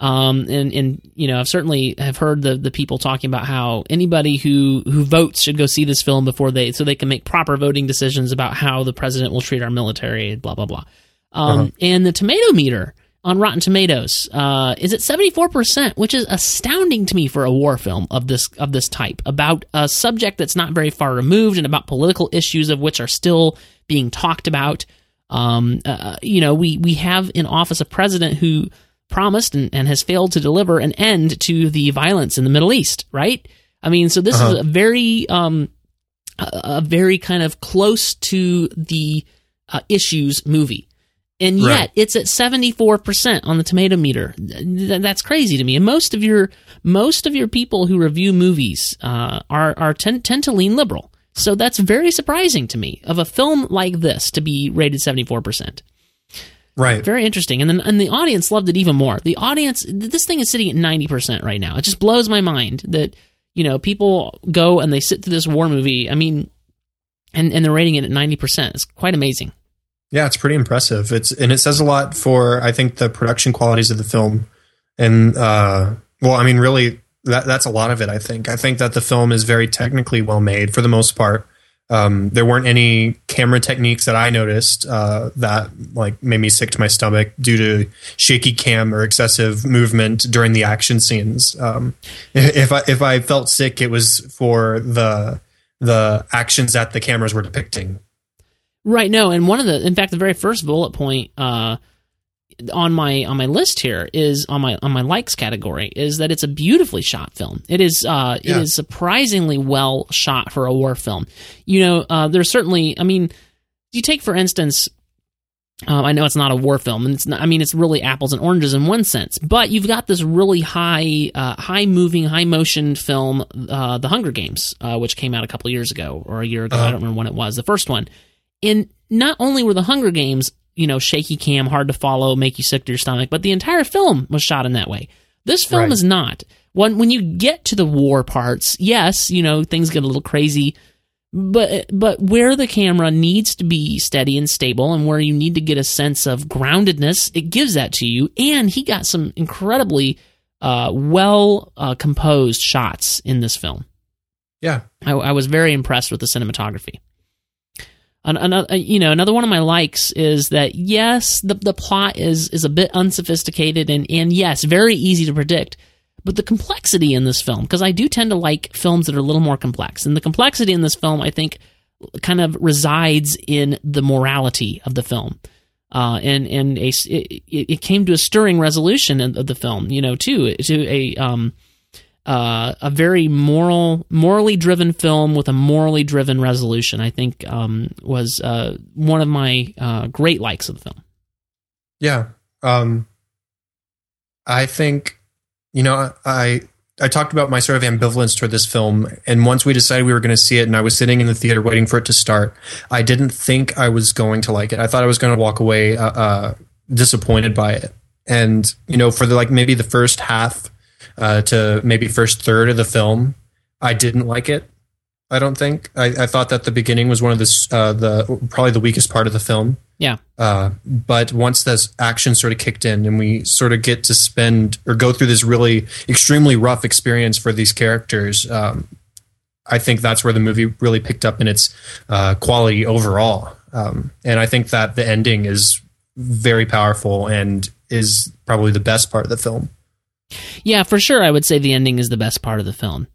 Um, and and you know, I've certainly have heard the the people talking about how anybody who who votes should go see this film before they so they can make proper voting decisions about how the president will treat our military. Blah blah blah. Um, Uh-huh. and the tomato meter on Rotten Tomatoes uh, is at seventy four percent, which is astounding to me for a war film of this of this type about a subject that's not very far removed and about political issues of which are still being talked about. Um, uh, you know, we we have in office a president who promised and, and has failed to deliver an end to the violence in the Middle East. Right? I mean, so this is Uh-huh. a very um, a, a very kind of close to the uh, issues movie. And yet Right. it's at 74% on the tomato meter. Th- that's crazy to me. And most of your most of your people who review movies uh, are are tend, tend to lean liberal. So that's very surprising to me of a film like this to be rated 74%. Right. Very interesting. And then and the audience loved it even more. The audience this thing is sitting at 90% right now. It just blows my mind that you know, people go and they sit through this war movie. I mean, and and they're rating it at 90%. It's quite amazing. Yeah, it's pretty impressive. It's and it says a lot for I think the production qualities of the film, and uh, well, I mean, really that that's a lot of it. I think. I think that the film is very technically well made for the most part. Um, there weren't any camera techniques that I noticed uh, that like made me sick to my stomach due to shaky cam or excessive movement during the action scenes. Um, if I if I felt sick, it was for the the actions that the cameras were depicting. Right. No, and one of the, in fact, the very first bullet point uh, on my on my list here is on my on my likes category is that it's a beautifully shot film. It is uh, Yeah. it is surprisingly well shot for a war film. You know, uh, there's certainly. I mean, you take for instance. Um, I know it's not a war film, and it's not. I mean, it's really apples and oranges in one sense. But you've got this really high, uh, high moving, high motion film, uh, The Hunger Games, uh, which came out a couple years ago or a year ago. I don't remember when it was. The first one, and not only were the Hunger Games, you know, shaky cam, hard to follow, make you sick to your stomach, but the entire film was shot in that way. This film Right. is not. When when you get to the war parts, yes, you know things get a little crazy, but but where the camera needs to be steady and stable, and where you need to get a sense of groundedness, it gives that to you. And he got some incredibly uh, well uh, composed shots in this film. Yeah, I, I was very impressed with the cinematography. An, another, you know, another one of my likes is that yes, the the plot is is a bit unsophisticated and and yes, very easy to predict. But the complexity in this film, because I do tend to like films that are a little more complex, and the complexity in this film, I think, kind of resides in the morality of the film. Uh, and and a, it, it came to a stirring resolution of the film, you know, too, to a um, uh, a very moral, morally driven film with a morally driven resolution. I think um, was uh, one of my uh, great likes of the film. Yeah. Um, I think, you know, I I talked about my sort of ambivalence toward this film, and once we decided we were going to see it, and I was sitting in the theater waiting for it to start, I didn't think I was going to like it. I thought I was going to walk away uh, uh, disappointed by it, and you know, for the like maybe the first half uh, to maybe first third of the film, I didn't like it. I don't think. I, I thought that the beginning was one of the uh, the probably the weakest part of the film. Yeah, Uh, but once this action sort of kicked in and we sort of get to spend or go through this really extremely rough experience for these characters, um, I think that's where the movie really picked up in its uh, quality overall. Um, and I think that the ending is very powerful and is probably the best part of the film. Yeah, for sure. I would say the ending is the best part of the film.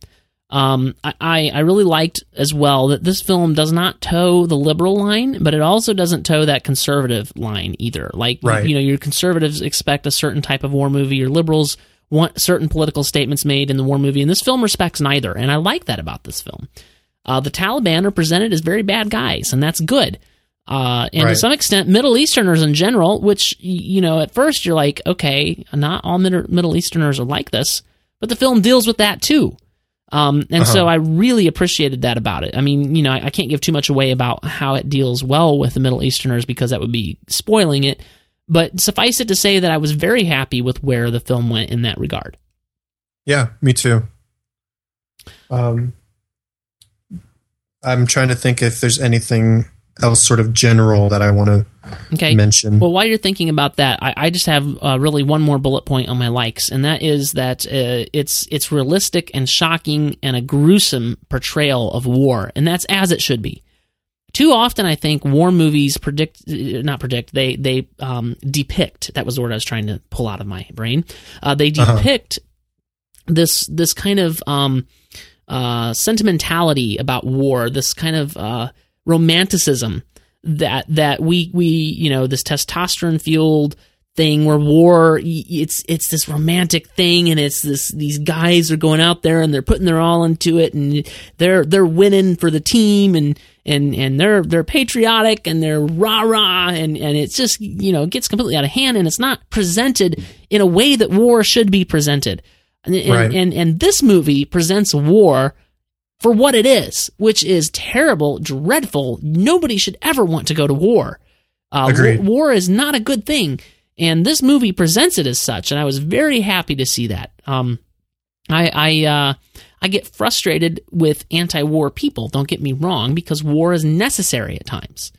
Um, I, I really liked as well that this film does not toe the liberal line, but it also doesn't toe that conservative line either. Like, Right. you know, your conservatives expect a certain type of war movie, your liberals want certain political statements made in the war movie, and this film respects neither. And I like that about this film. Uh, the Taliban are presented as very bad guys, and that's good. Uh, and to some extent, Middle Easterners in general, which, you know, at first you're like, okay, not all Mid- Middle Easterners are like this, but the film deals with that too. Um, and so I really appreciated that about it. I mean, you know, I, I can't give too much away about how it deals well with the Middle Easterners because that would be spoiling it. But suffice it to say that I was very happy with where the film went in that regard. Yeah, me too. Um, I'm trying to think if there's anything else sort of general that I want to Okay. mention. Well, while you're thinking about that, I, I just have uh, really one more bullet point on my likes, and that is that uh, it's it's realistic and shocking and a gruesome portrayal of war, and that's as it should be. Too often, I think war movies predict, uh, not predict, they they um, depict. That was the word I was trying to pull out of my brain. Uh, they depict this this kind of um, uh, sentimentality about war, this kind of uh, romanticism that that we we you know this testosterone fueled thing where war it's it's this romantic thing and it's this these guys are going out there and they're putting their all into it and they're they're winning for the team and and and they're they're patriotic and they're rah rah and and it's just you know it gets completely out of hand and it's not presented in a way that war should be presented. And and, and, and this movie presents war for what it is, which is terrible, dreadful. Nobody should ever want to go to war. Uh, Agreed. War is not a good thing, and this movie presents it as such. And I was very happy to see that. Um, I I uh, I get frustrated with anti-war people. Don't get me wrong, because war is necessary at times.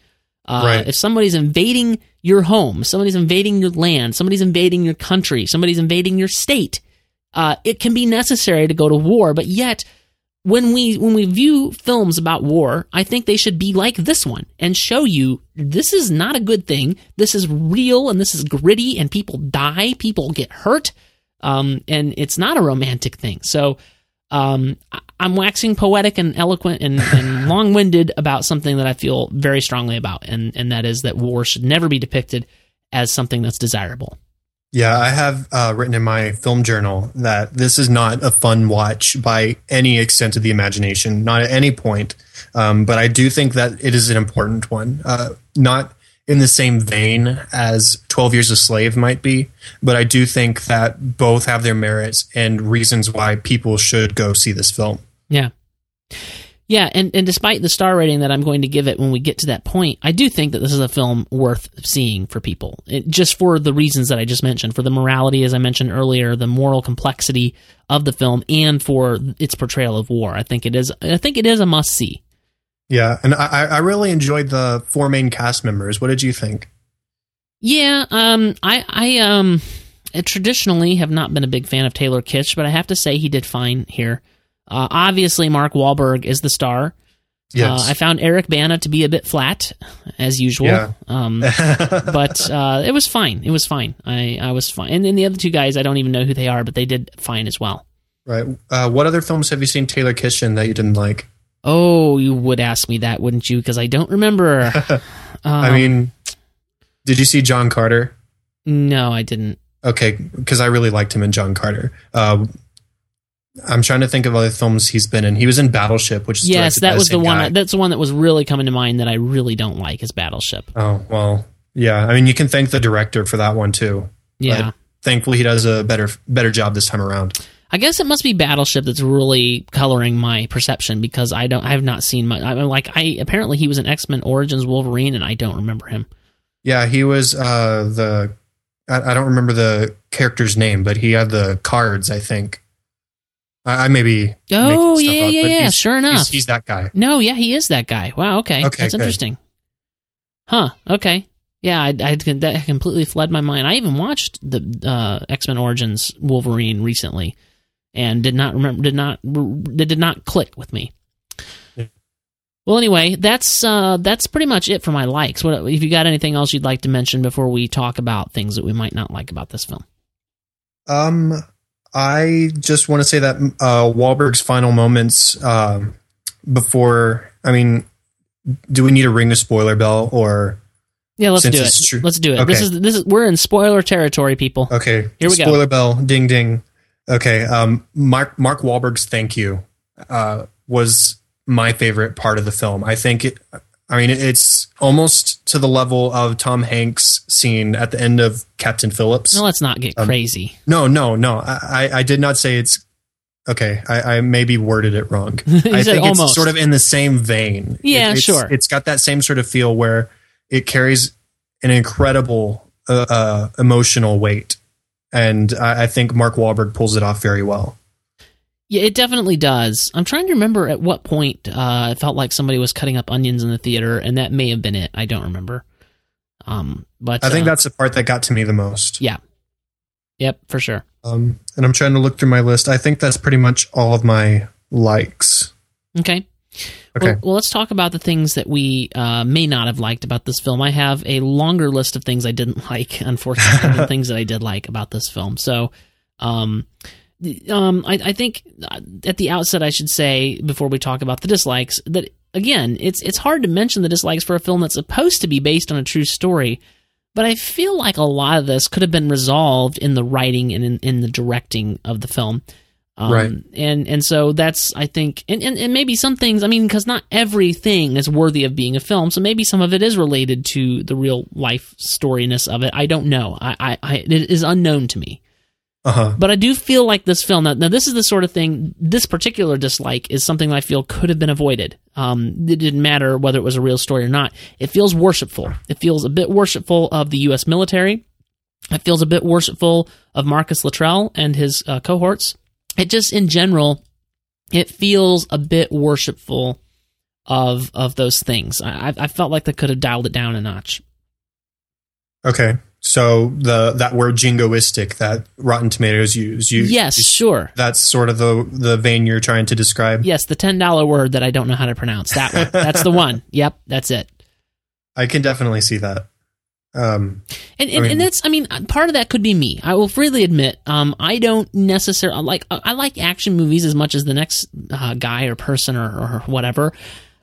Uh, Right. If somebody's invading your home, somebody's invading your land, somebody's invading your country, somebody's invading your state, Uh, it can be necessary to go to war, but yet when we when we view films about war, I think they should be like this one and show you this is not a good thing. This is real and this is gritty and people die, people get hurt, um, and it's not a romantic thing. So um, I'm waxing poetic and eloquent and, and long winded about something that I feel very strongly about, and and that is that war should never be depicted as something that's desirable. Yeah, I have uh, written in my film journal that this is not a fun watch by any extent of the imagination, not at any point. Um, but I do think that it is an important one. Uh, not in the same vein as 12 Years a Slave might be, but I do think that both have their merits and reasons why people should go see this film. Yeah. Yeah, and, and despite the star rating that I'm going to give it when we get to that point, I do think that this is a film worth seeing for people. It, just for the reasons that I just mentioned, for the morality, as I mentioned earlier, the moral complexity of the film, and for its portrayal of war. I think it is. I think it is a must see. Yeah, and I, I really enjoyed the four main cast members. What did you think? Yeah, um, I, I, um, I traditionally have not been a big fan of Taylor Kitsch, but I have to say he did fine here. Uh, obviously, Mark Wahlberg is the star. Yes. Uh, I found Eric Bana to be a bit flat, as usual. Yeah. Um, but uh, it was fine. It was fine. I, I was fine. And then the other two guys, I don't even know who they are, but they did fine as well. Right. Uh, what other films have you seen Taylor Kitsch in that you didn't like? Oh, you would ask me that, wouldn't you? Because I don't remember. I Um, mean, did you see John Carter? no, I didn't. Okay, because I really liked him in John Carter. I'm trying to think of other films he's been in. He was in Battleship, which is Yes, that was the one. guy. That's the one that was really coming to mind that I really don't like is Battleship. oh well, yeah. I mean, you can thank the director for that one too. Yeah. Thankfully, he does a better better job this time around. I guess it must be Battleship that's really coloring my perception because I don't. I have not seen much. I'm like I apparently he was an X Men Origins Wolverine and I don't remember him. Yeah, he was uh, the. I, I don't remember the character's name, but he had the cards. I think. I, I may be. Oh, stuff yeah, up, yeah, yeah, sure enough. he's that guy. No, yeah, he is that guy. Wow. Okay, Okay, that's good. interesting. Huh. Okay. Yeah, I, I that completely fled my mind. I even watched the uh, X Men Origins Wolverine recently, and did not remember. Did not. It did not click with me. Yeah. Well, anyway, that's uh, that's pretty much it for my likes. What if you got anything else you'd like to mention before we talk about things that we might not like about this film? Um, I just want to say that uh, Wahlberg's final moments um, before. I mean, do we need to ring a spoiler bell or Yeah, let's do it. true- Let's do it. This is this is we're in spoiler territory, people. okay? Here we go. spoiler bell, ding ding. Okay, um, Mark Mark Wahlberg's thank you uh, was my favorite part of the film. I think it. I mean, it's almost to the level of Tom Hanks' scene at the end of Captain Phillips. No, let's not get Um, crazy. No, no, no. I, I- did not say it's okay. I, I maybe worded it wrong. I think almost. it's sort of in the same vein. Yeah, It- it's, sure. It's got that same sort of feel where it carries an incredible uh, uh, emotional weight, and I, I think Mark Wahlberg pulls it off very well. Yeah, it definitely does. I'm trying to remember at what point uh, it felt like somebody was cutting up onions in the theater, and that may have been it. I don't remember. Um, but I think uh, that's the part that got to me the most. yeah, yep, for sure. Um, and I'm trying to look through my list. I think that's pretty much all of my likes. Okay. Okay. Well, well, let's talk about the things that we uh, may not have liked about this film. I have a longer list of things I didn't like, unfortunately, than things that I did like about this film. So, um, um, I, I think uh, at the outset, I should say before we talk about the dislikes that again, it's it's hard to mention the dislikes for a film that's supposed to be based on a true story. But I feel like a lot of this could have been resolved in the writing and in, in the directing of the film. Um, Right. And and so that's I think and, and, and maybe some things I mean because not everything is worthy of being a film so maybe some of it is related to the real life storyness of it I don't know I, I, I it is unknown to me Uh huh. but I do feel like this film now, now this is the sort of thing this particular dislike is something that I feel could have been avoided um, it didn't matter whether it was a real story or not it feels worshipful it feels a bit worshipful of the U.S. military it feels a bit worshipful of Marcus Luttrell and his uh, cohorts it just in general it feels a bit worshipful of of those things I I felt like they could have dialed it down a notch Okay. So the that word jingoistic that Rotten Tomatoes use, you yes, you- sure. that's sort of the the vein you're trying to describe. Yes, the ten dollar word that I don't know how to pronounce. That one. That's the one. Yep, that's it. I can definitely see that. Um, And and, mean- and that's I mean part of that could be me. I will freely admit um I don't necessarily like I like action movies as much as the next uh, guy or person or, or whatever,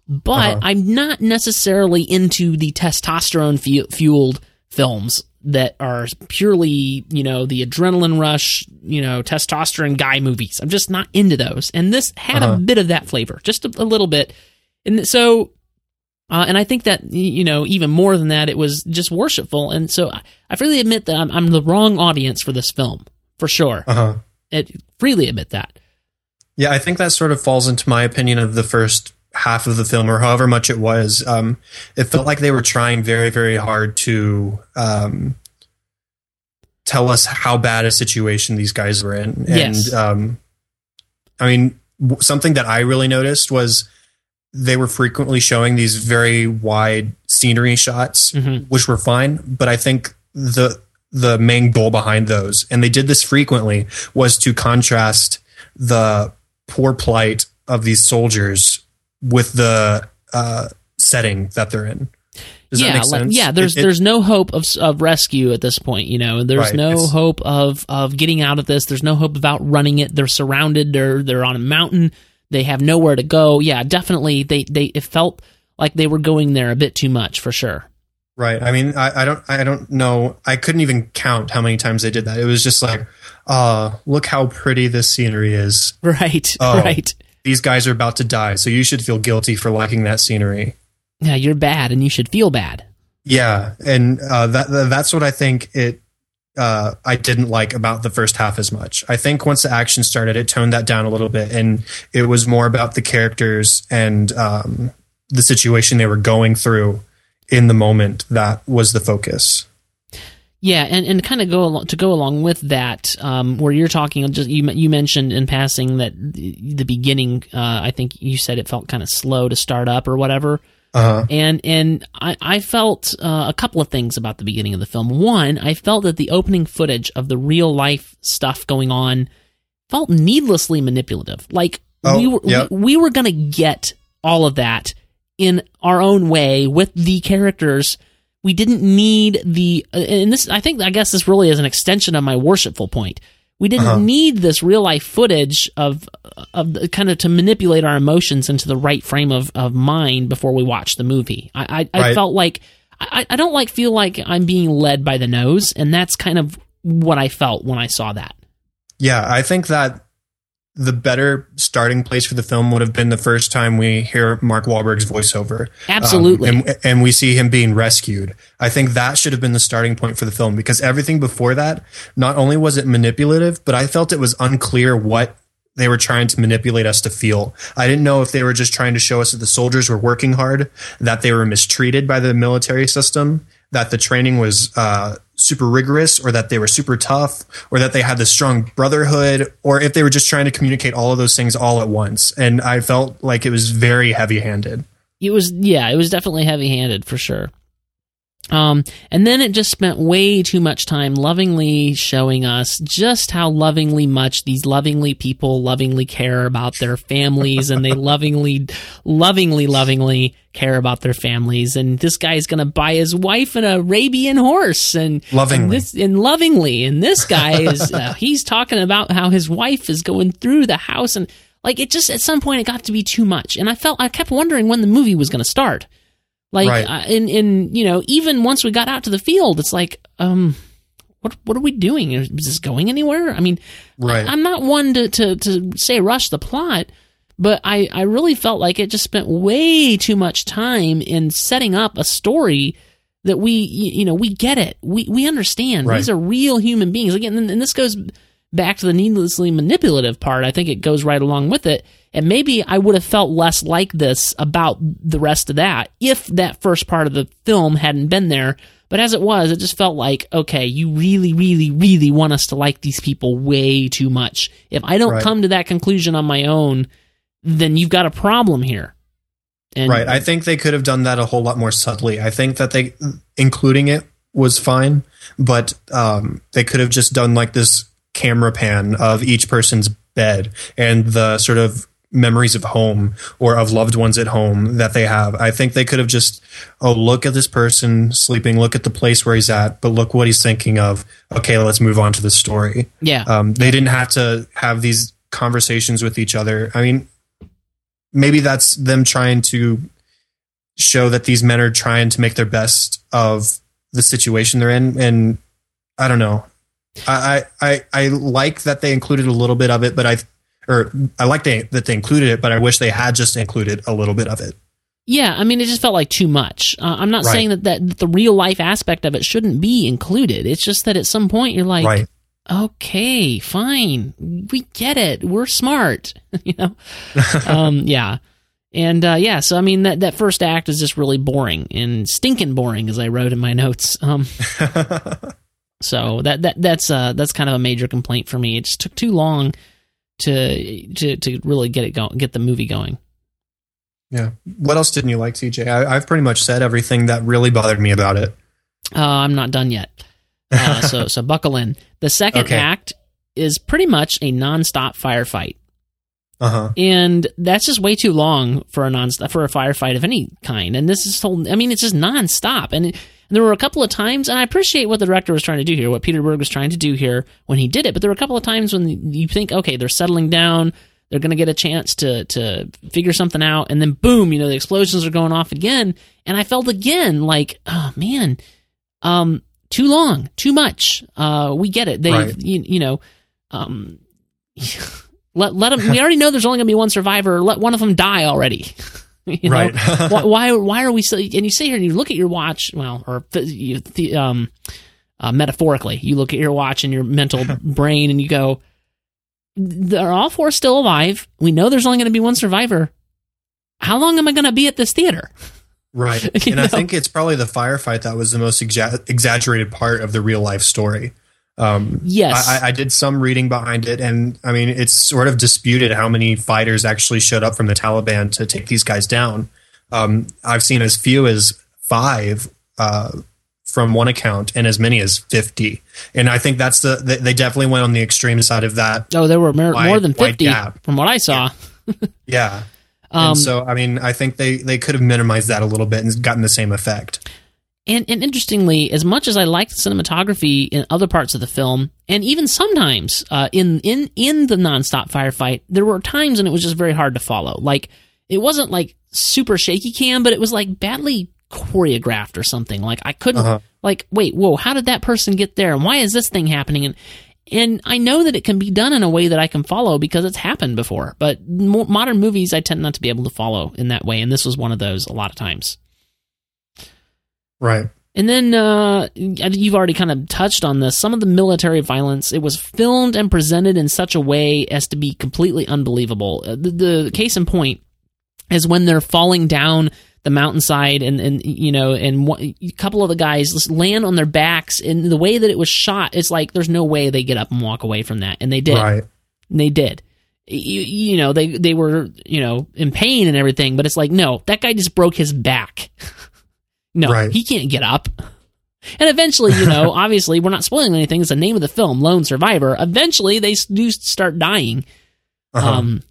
but Uh-huh. I'm not necessarily into the testosterone fu- fueled films that are purely you know the adrenaline rush you know testosterone guy movies. I'm just not into those, and this had a Uh-huh. bit of that flavor, just a, a little bit. And so uh, and I think that you know even more than that, it was just worshipful. And so I, I freely admit that I'm, I'm the wrong audience for this film, for sure. uh-huh. It, freely admit that. Yeah, I think that sort of falls into my opinion of the first half of the film, or however much it was. Um, it felt like they were trying very, very hard to um, tell us how bad a situation these guys were in. And, Yes. um, I mean, w- something that I really noticed was they were frequently showing these very wide scenery shots, Mhm. which were fine. But I think the the main goal behind those, and they did this frequently, was to contrast the poor plight of these soldiers with the uh, setting that they're in. Does yeah, that make like- yeah. There's It- it- there's no hope of of rescue at this point. You know, there's Right, no hope of of getting out of this. There's no hope of outrunning it. They're surrounded. They're they're on a mountain. They have nowhere to go. Yeah, definitely. They they it felt like they were going there a bit too much for sure. Right. I mean, I, I don't, I don't know. I couldn't even count how many times they did that. It was just like, uh, look how pretty this scenery is. Right. Oh. Right. These guys are about to die, so you should feel guilty for liking that scenery. Yeah, you're bad, and you should feel bad. Yeah, and uh, that that's what I think it. Uh, I didn't like about the first half as much. I think once the action started, it toned that down a little bit, and it was more about the characters and um, the situation they were going through in the moment. That was the focus. Yeah, and, and kind of go along, to go along with that, um, where you're talking, just you you mentioned in passing that the, the beginning, uh, I think you said it felt kind of slow to start up or whatever, Uh, and and I, I felt uh, a couple of things about the beginning of the film. One, I felt that the opening footage of the real life stuff going on felt needlessly manipulative. Like Oh, we were yep. we, we were gonna get all of that in our own way with the characters. We didn't need the uh, and this. I think I guess this really is an extension of my worshipful point. We didn't Uh-huh. need this real life footage of of the, kind of to manipulate our emotions into the right frame of, of mind before we watch the movie. I I, I felt like I, I don't like feel like I'm being led by the nose, and that's kind of what I felt when I saw that. Yeah, I think that the better starting place for the film would have been the first time we hear Mark Wahlberg's voiceover. Absolutely. Um, and, and we see him being rescued. I think that should have been the starting point for the film because everything before that, not only was it manipulative, but I felt it was unclear what they were trying to manipulate us to feel. I didn't know if they were just trying to show us that the soldiers were working hard, that they were mistreated by the military system, that the training was uh, super rigorous, or that they were super tough, or that they had this strong brotherhood, or if they were just trying to communicate all of those things all at once. And I felt like it was very heavy handed. It was yeah, it was definitely heavy handed for sure. Um, and then it just spent way too much time lovingly showing us just how lovingly much these lovingly people lovingly care about their families and they lovingly, lovingly, lovingly care about their families. And this guy's going to buy his wife an Arabian horse and Lovingly. and, this, and lovingly. And this guy is, uh, he's talking about how his wife is going through the house and like it just at some point it got to be too much. And I felt, I kept wondering when the movie was going to start. Like, Right. uh, in in you know, even once we got out to the field, it's like, um, what what are we doing? Is this going anywhere? I mean, Right. I, am not one to, to to say rush the plot, but I I really felt like it just spent way too much time in setting up a story that we you know we get it we we understand Right. these are real human beings again and, and this goes back to the needlessly manipulative part i think it goes right along with it and maybe i would have felt less like this about the rest of that if that first part of the film hadn't been there but as it was it just felt like okay you really really really want us to like these people way too much if i don't Right. come to that conclusion on my own then you've got a problem here and right. I think they could have done that a whole lot more subtly. I think that they, including it was fine, but um, they could have just done like this camera pan of each person's bed and the sort of memories of home or of loved ones at home that they have. I think they could have just, oh, look at this person sleeping, look at the place where he's at, but look what he's thinking of. Okay, let's move on to the story. Yeah. Um, they didn't have to have these conversations with each other. I mean, maybe that's them trying to show that these men are trying to make their best of the situation they're in. And I don't know. I, I, I like that they included a little bit of it, but I, or I like they, that they included it, but I wish they had just included a little bit of it. Yeah, I mean, it just felt like too much. Uh, I'm not Right. saying that, that that the real life aspect of it shouldn't be included. It's just that at some point you're like, right. okay, fine, we get it, we're smart, you know. um, yeah, and uh, yeah, so I mean that that first act is just really boring and stinking boring, as I wrote in my notes. Um, so that that that's uh that's kind of a major complaint for me. It just took too long to to to really get it going, get the movie going. Yeah. What else didn't you like, TJ? I, I've pretty much said everything that really bothered me about it. Uh, I'm not done yet. Uh, so so buckle in. The second Okay. act is pretty much a nonstop firefight, Uh huh. and that's just way too long for a non for a firefight of any kind. And this is so. I mean, it's just nonstop. And, and there were a couple of times, and I appreciate what the director was trying to do here, what Peter Berg was trying to do here when he did it. But there were a couple of times when you think, okay, they're settling down. They're going to get a chance to to figure something out, and then boom, you know, the explosions are going off again. And I felt again like, oh man, um, too long, too much. Uh, we get it. They, Right. you, you know, um, let let them. We already know there's only going to be one survivor. Let one of them die already. you know? Right. why, why? Why are we still? And you sit here and you look at your watch. Well, or you- the, um, uh, metaphorically, you look at your watch and your mental brain, and you go, "They're all four still alive. We know there's only going to be one survivor. How long am I going to be at this theater?" Right. And I think it's probably the firefight that was the most exa- exaggerated part of the real life story. Um, Yes. I, I did some reading behind it, and I mean, it's sort of disputed how many fighters actually showed up from the Taliban to take these guys down. Um, I've seen as few as five uh, from one account, and as many as fifty. And I think that's the they, definitely went on the extreme side of that. Oh, there were more, Wide- more than fifty from what I saw. Yeah. Um, and so, I mean, I think they they could have minimized that a little bit and gotten the same effect. And, and interestingly, as much as I liked the cinematography in other parts of the film, and even sometimes uh, in in in the nonstop firefight, there were times when it was just very hard to follow. Like it wasn't like super shaky cam, but it was like badly choreographed or something. Like I couldn't Uh-huh. like wait, whoa, how did that person get there, and why is this thing happening? And and I know that it can be done in a way that I can follow because it's happened before. But mo- modern movies, I tend not to be able to follow in that way, and this was one of those a lot of times. Right. And then uh, you've already kind of touched on this. Some of the military violence, it was filmed and presented in such a way as to be completely unbelievable. Uh, the, the case in point is when they're falling down the mountainside, and and you know, and one, a couple of the guys land on their backs. And the way that it was shot, it's like there's no way they get up and walk away from that, and they did. Right. And they did. You, you know, they they were you know in pain and everything, but it's like no, that guy just broke his back. no, Right. he can't get up. And eventually, you know, obviously, we're not spoiling anything. It's the name of the film, Lone Survivor. Eventually, they do start dying. Uh-huh. Um,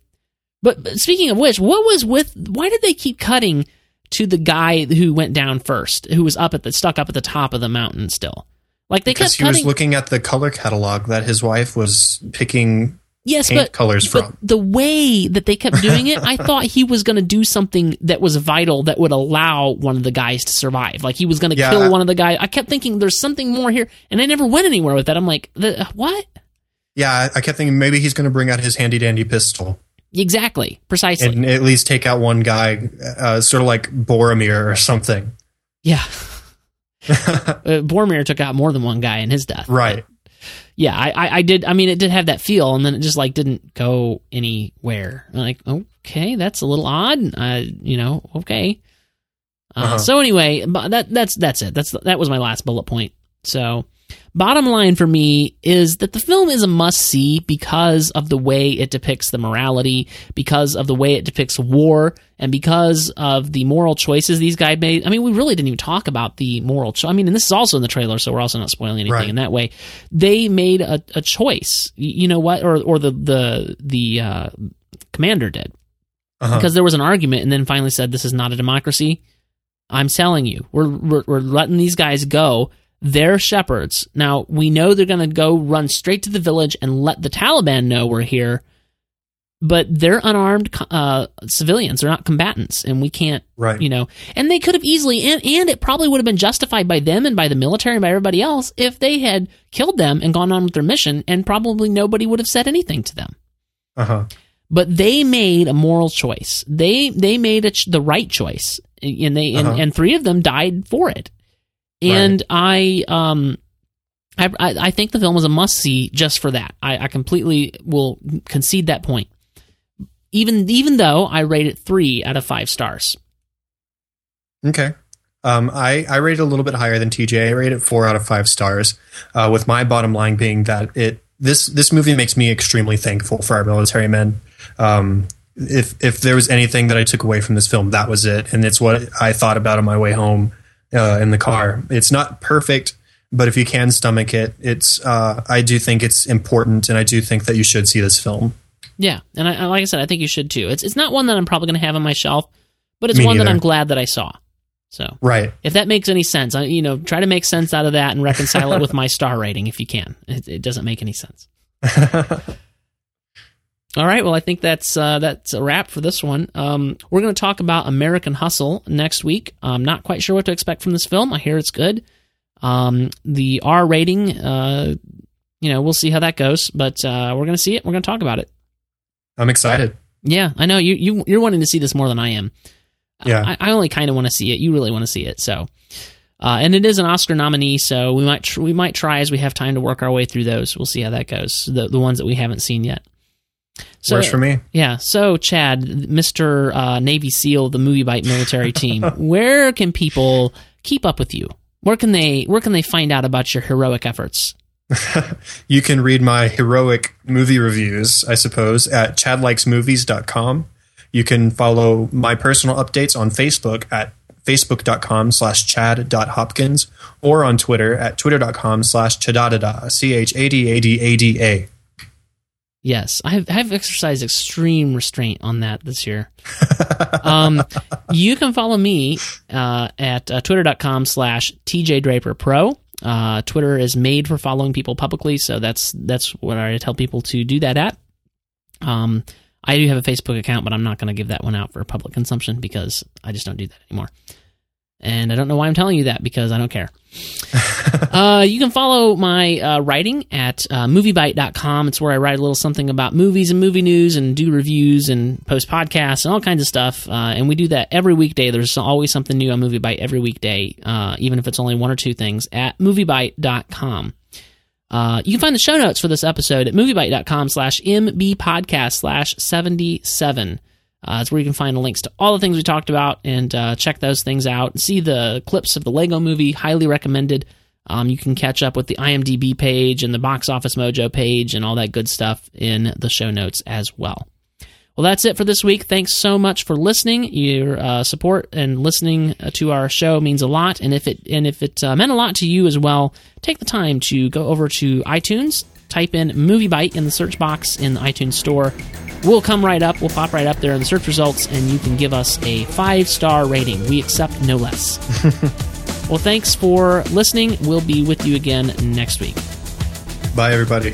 but, but speaking of which, what was with? Why did they keep cutting to the guy who went down first, who was up at the stuck up at the top of the mountain still? Like they because kept he was looking at the color catalog that his wife was picking yes, paint but colors but from. the way that they kept doing it, I thought he was going to do something that was vital that would allow one of the guys to survive. Like he was going to Yeah, kill one of the guys. I kept thinking there's something more here, and I never went anywhere with that. I'm like, the, what? Yeah, I- I kept thinking maybe he's going to bring out his handy dandy pistol Exactly, precisely. and at least take out one guy, uh, sort of like Boromir or something. yeah. uh, Boromir took out more than one guy in his death. Right. Yeah, I, I, I did. I mean, it did have that feel, and then it just like didn't go anywhere. I'm like, okay, that's a little odd. Uh, you know, okay. Uh, Uh-huh. So anyway, but that that's that's it. That's that was my last bullet point. So, Bottom line for me is that the film is a must see because of the way it depicts the morality, because of the way it depicts war, and because of the moral choices these guys made. I mean, we really didn't even talk about the moral choice. I mean, and this is also in the trailer, so we're also not spoiling anything Right. in that way. They made a, a choice. You know what? Or or the the the uh, commander did Uh-huh. because there was an argument, and then finally said, "This is not a democracy." I'm telling you, we're we're, we're letting these guys go. They're shepherds. Now we know they're going to go run straight to the village and let the Taliban know we're here, but they're unarmed uh, civilians. They're not combatants, and we can't, Right. you know. And they could have easily, and, and it probably would have been justified by them and by the military and by everybody else if they had killed them and gone on with their mission, and probably nobody would have said anything to them Uh huh. but they made a moral choice. They they made ch- the right choice, and they and, Uh-huh. and three of them died for it. And I um. I, I I think the film was a must see just for that. I, I completely will concede that point. Even even though I rate it three out of five stars. Okay. Um, I, I rate it a little bit higher than TJ. I rate it four out of five stars. Uh, with my bottom line being that it this this movie makes me extremely thankful for our military men. Um, if if there was anything that I took away from this film, that was it, and it's what I thought about on my way home uh, in the car. It's not perfect, but if you can stomach it, it's uh, I do think it's important, and I do think that you should see this film. Yeah, and I, like I said, I think you should too. It's it's not one that I'm probably going to have on my shelf, but it's Me one that. I'm glad that I saw. So Right. if that makes any sense, I, you know, try to make sense out of that and reconcile it with my star rating if you can. It, it doesn't make any sense. All right, well, I think that's uh, that's a wrap for this one. Um, we're going to talk about American Hustle next week. I'm not quite sure what to expect from this film. I hear it's good. Um, the R rating, uh, you know, we'll see how that goes, but uh, we're going to see it. We're going to talk about it. I'm excited. Yeah, I know you you you're wanting to see this more than I am. Yeah. I, I only kind of want to see it. You really want to see it, so. Uh, and it is an Oscar nominee, so we might tr- we might try as we have time to work our way through those. We'll see how that goes. The the ones that we haven't seen yet. So Works for me. yeah. So Chad, Mister uh, Navy SEAL, the MovieByte military team, where can people keep up with you? Where can they where can they find out about your heroic efforts? You can read my heroic movie reviews, I suppose, at chadlikesmovies.com. You can follow my personal updates on Facebook at facebook.com slash chad.hopkins or on Twitter at twitter.com slash chadadada, C-H-A-D-A-D-A-D-A. Yes, I have, I have exercised extreme restraint on that this year. um, you can follow me uh, at uh, twitter.com slash tjdraperpro. Uh, Twitter is made for following people publicly, so that's that's what I tell people to do that at. Um, I do have a Facebook account, but I'm not going to give that one out for public consumption because I just don't do that anymore. And I don't know why I'm telling you that because I don't care. uh, you can follow my uh, writing at uh, moviebyte.com. It's where I write a little something about movies and movie news and do reviews and post podcasts and all kinds of stuff. Uh, and we do that every weekday. There's always something new on MovieByte every weekday, uh, even if it's only one or two things, at moviebyte.com. Uh, you can find the show notes for this episode at moviebyte.com slash mbpodcast slash 77. Uh, it's where you can find links to all the things we talked about and uh, check those things out. See the clips of the Lego movie, highly recommended. Um, you can catch up with the IMDb page and the Box Office Mojo page and all that good stuff in the show notes as well. Well, that's it for this week. Thanks so much for listening. Your uh, support and listening uh, to our show means a lot, and if it and if it uh, meant a lot to you as well, take the time to go over to iTunes, type in MovieByte in the search box in the iTunes store. We'll come right up. We'll pop right up there in the search results, and you can give us a five star rating. We accept no less. well, thanks for listening. We'll be with you again next week. Bye, everybody.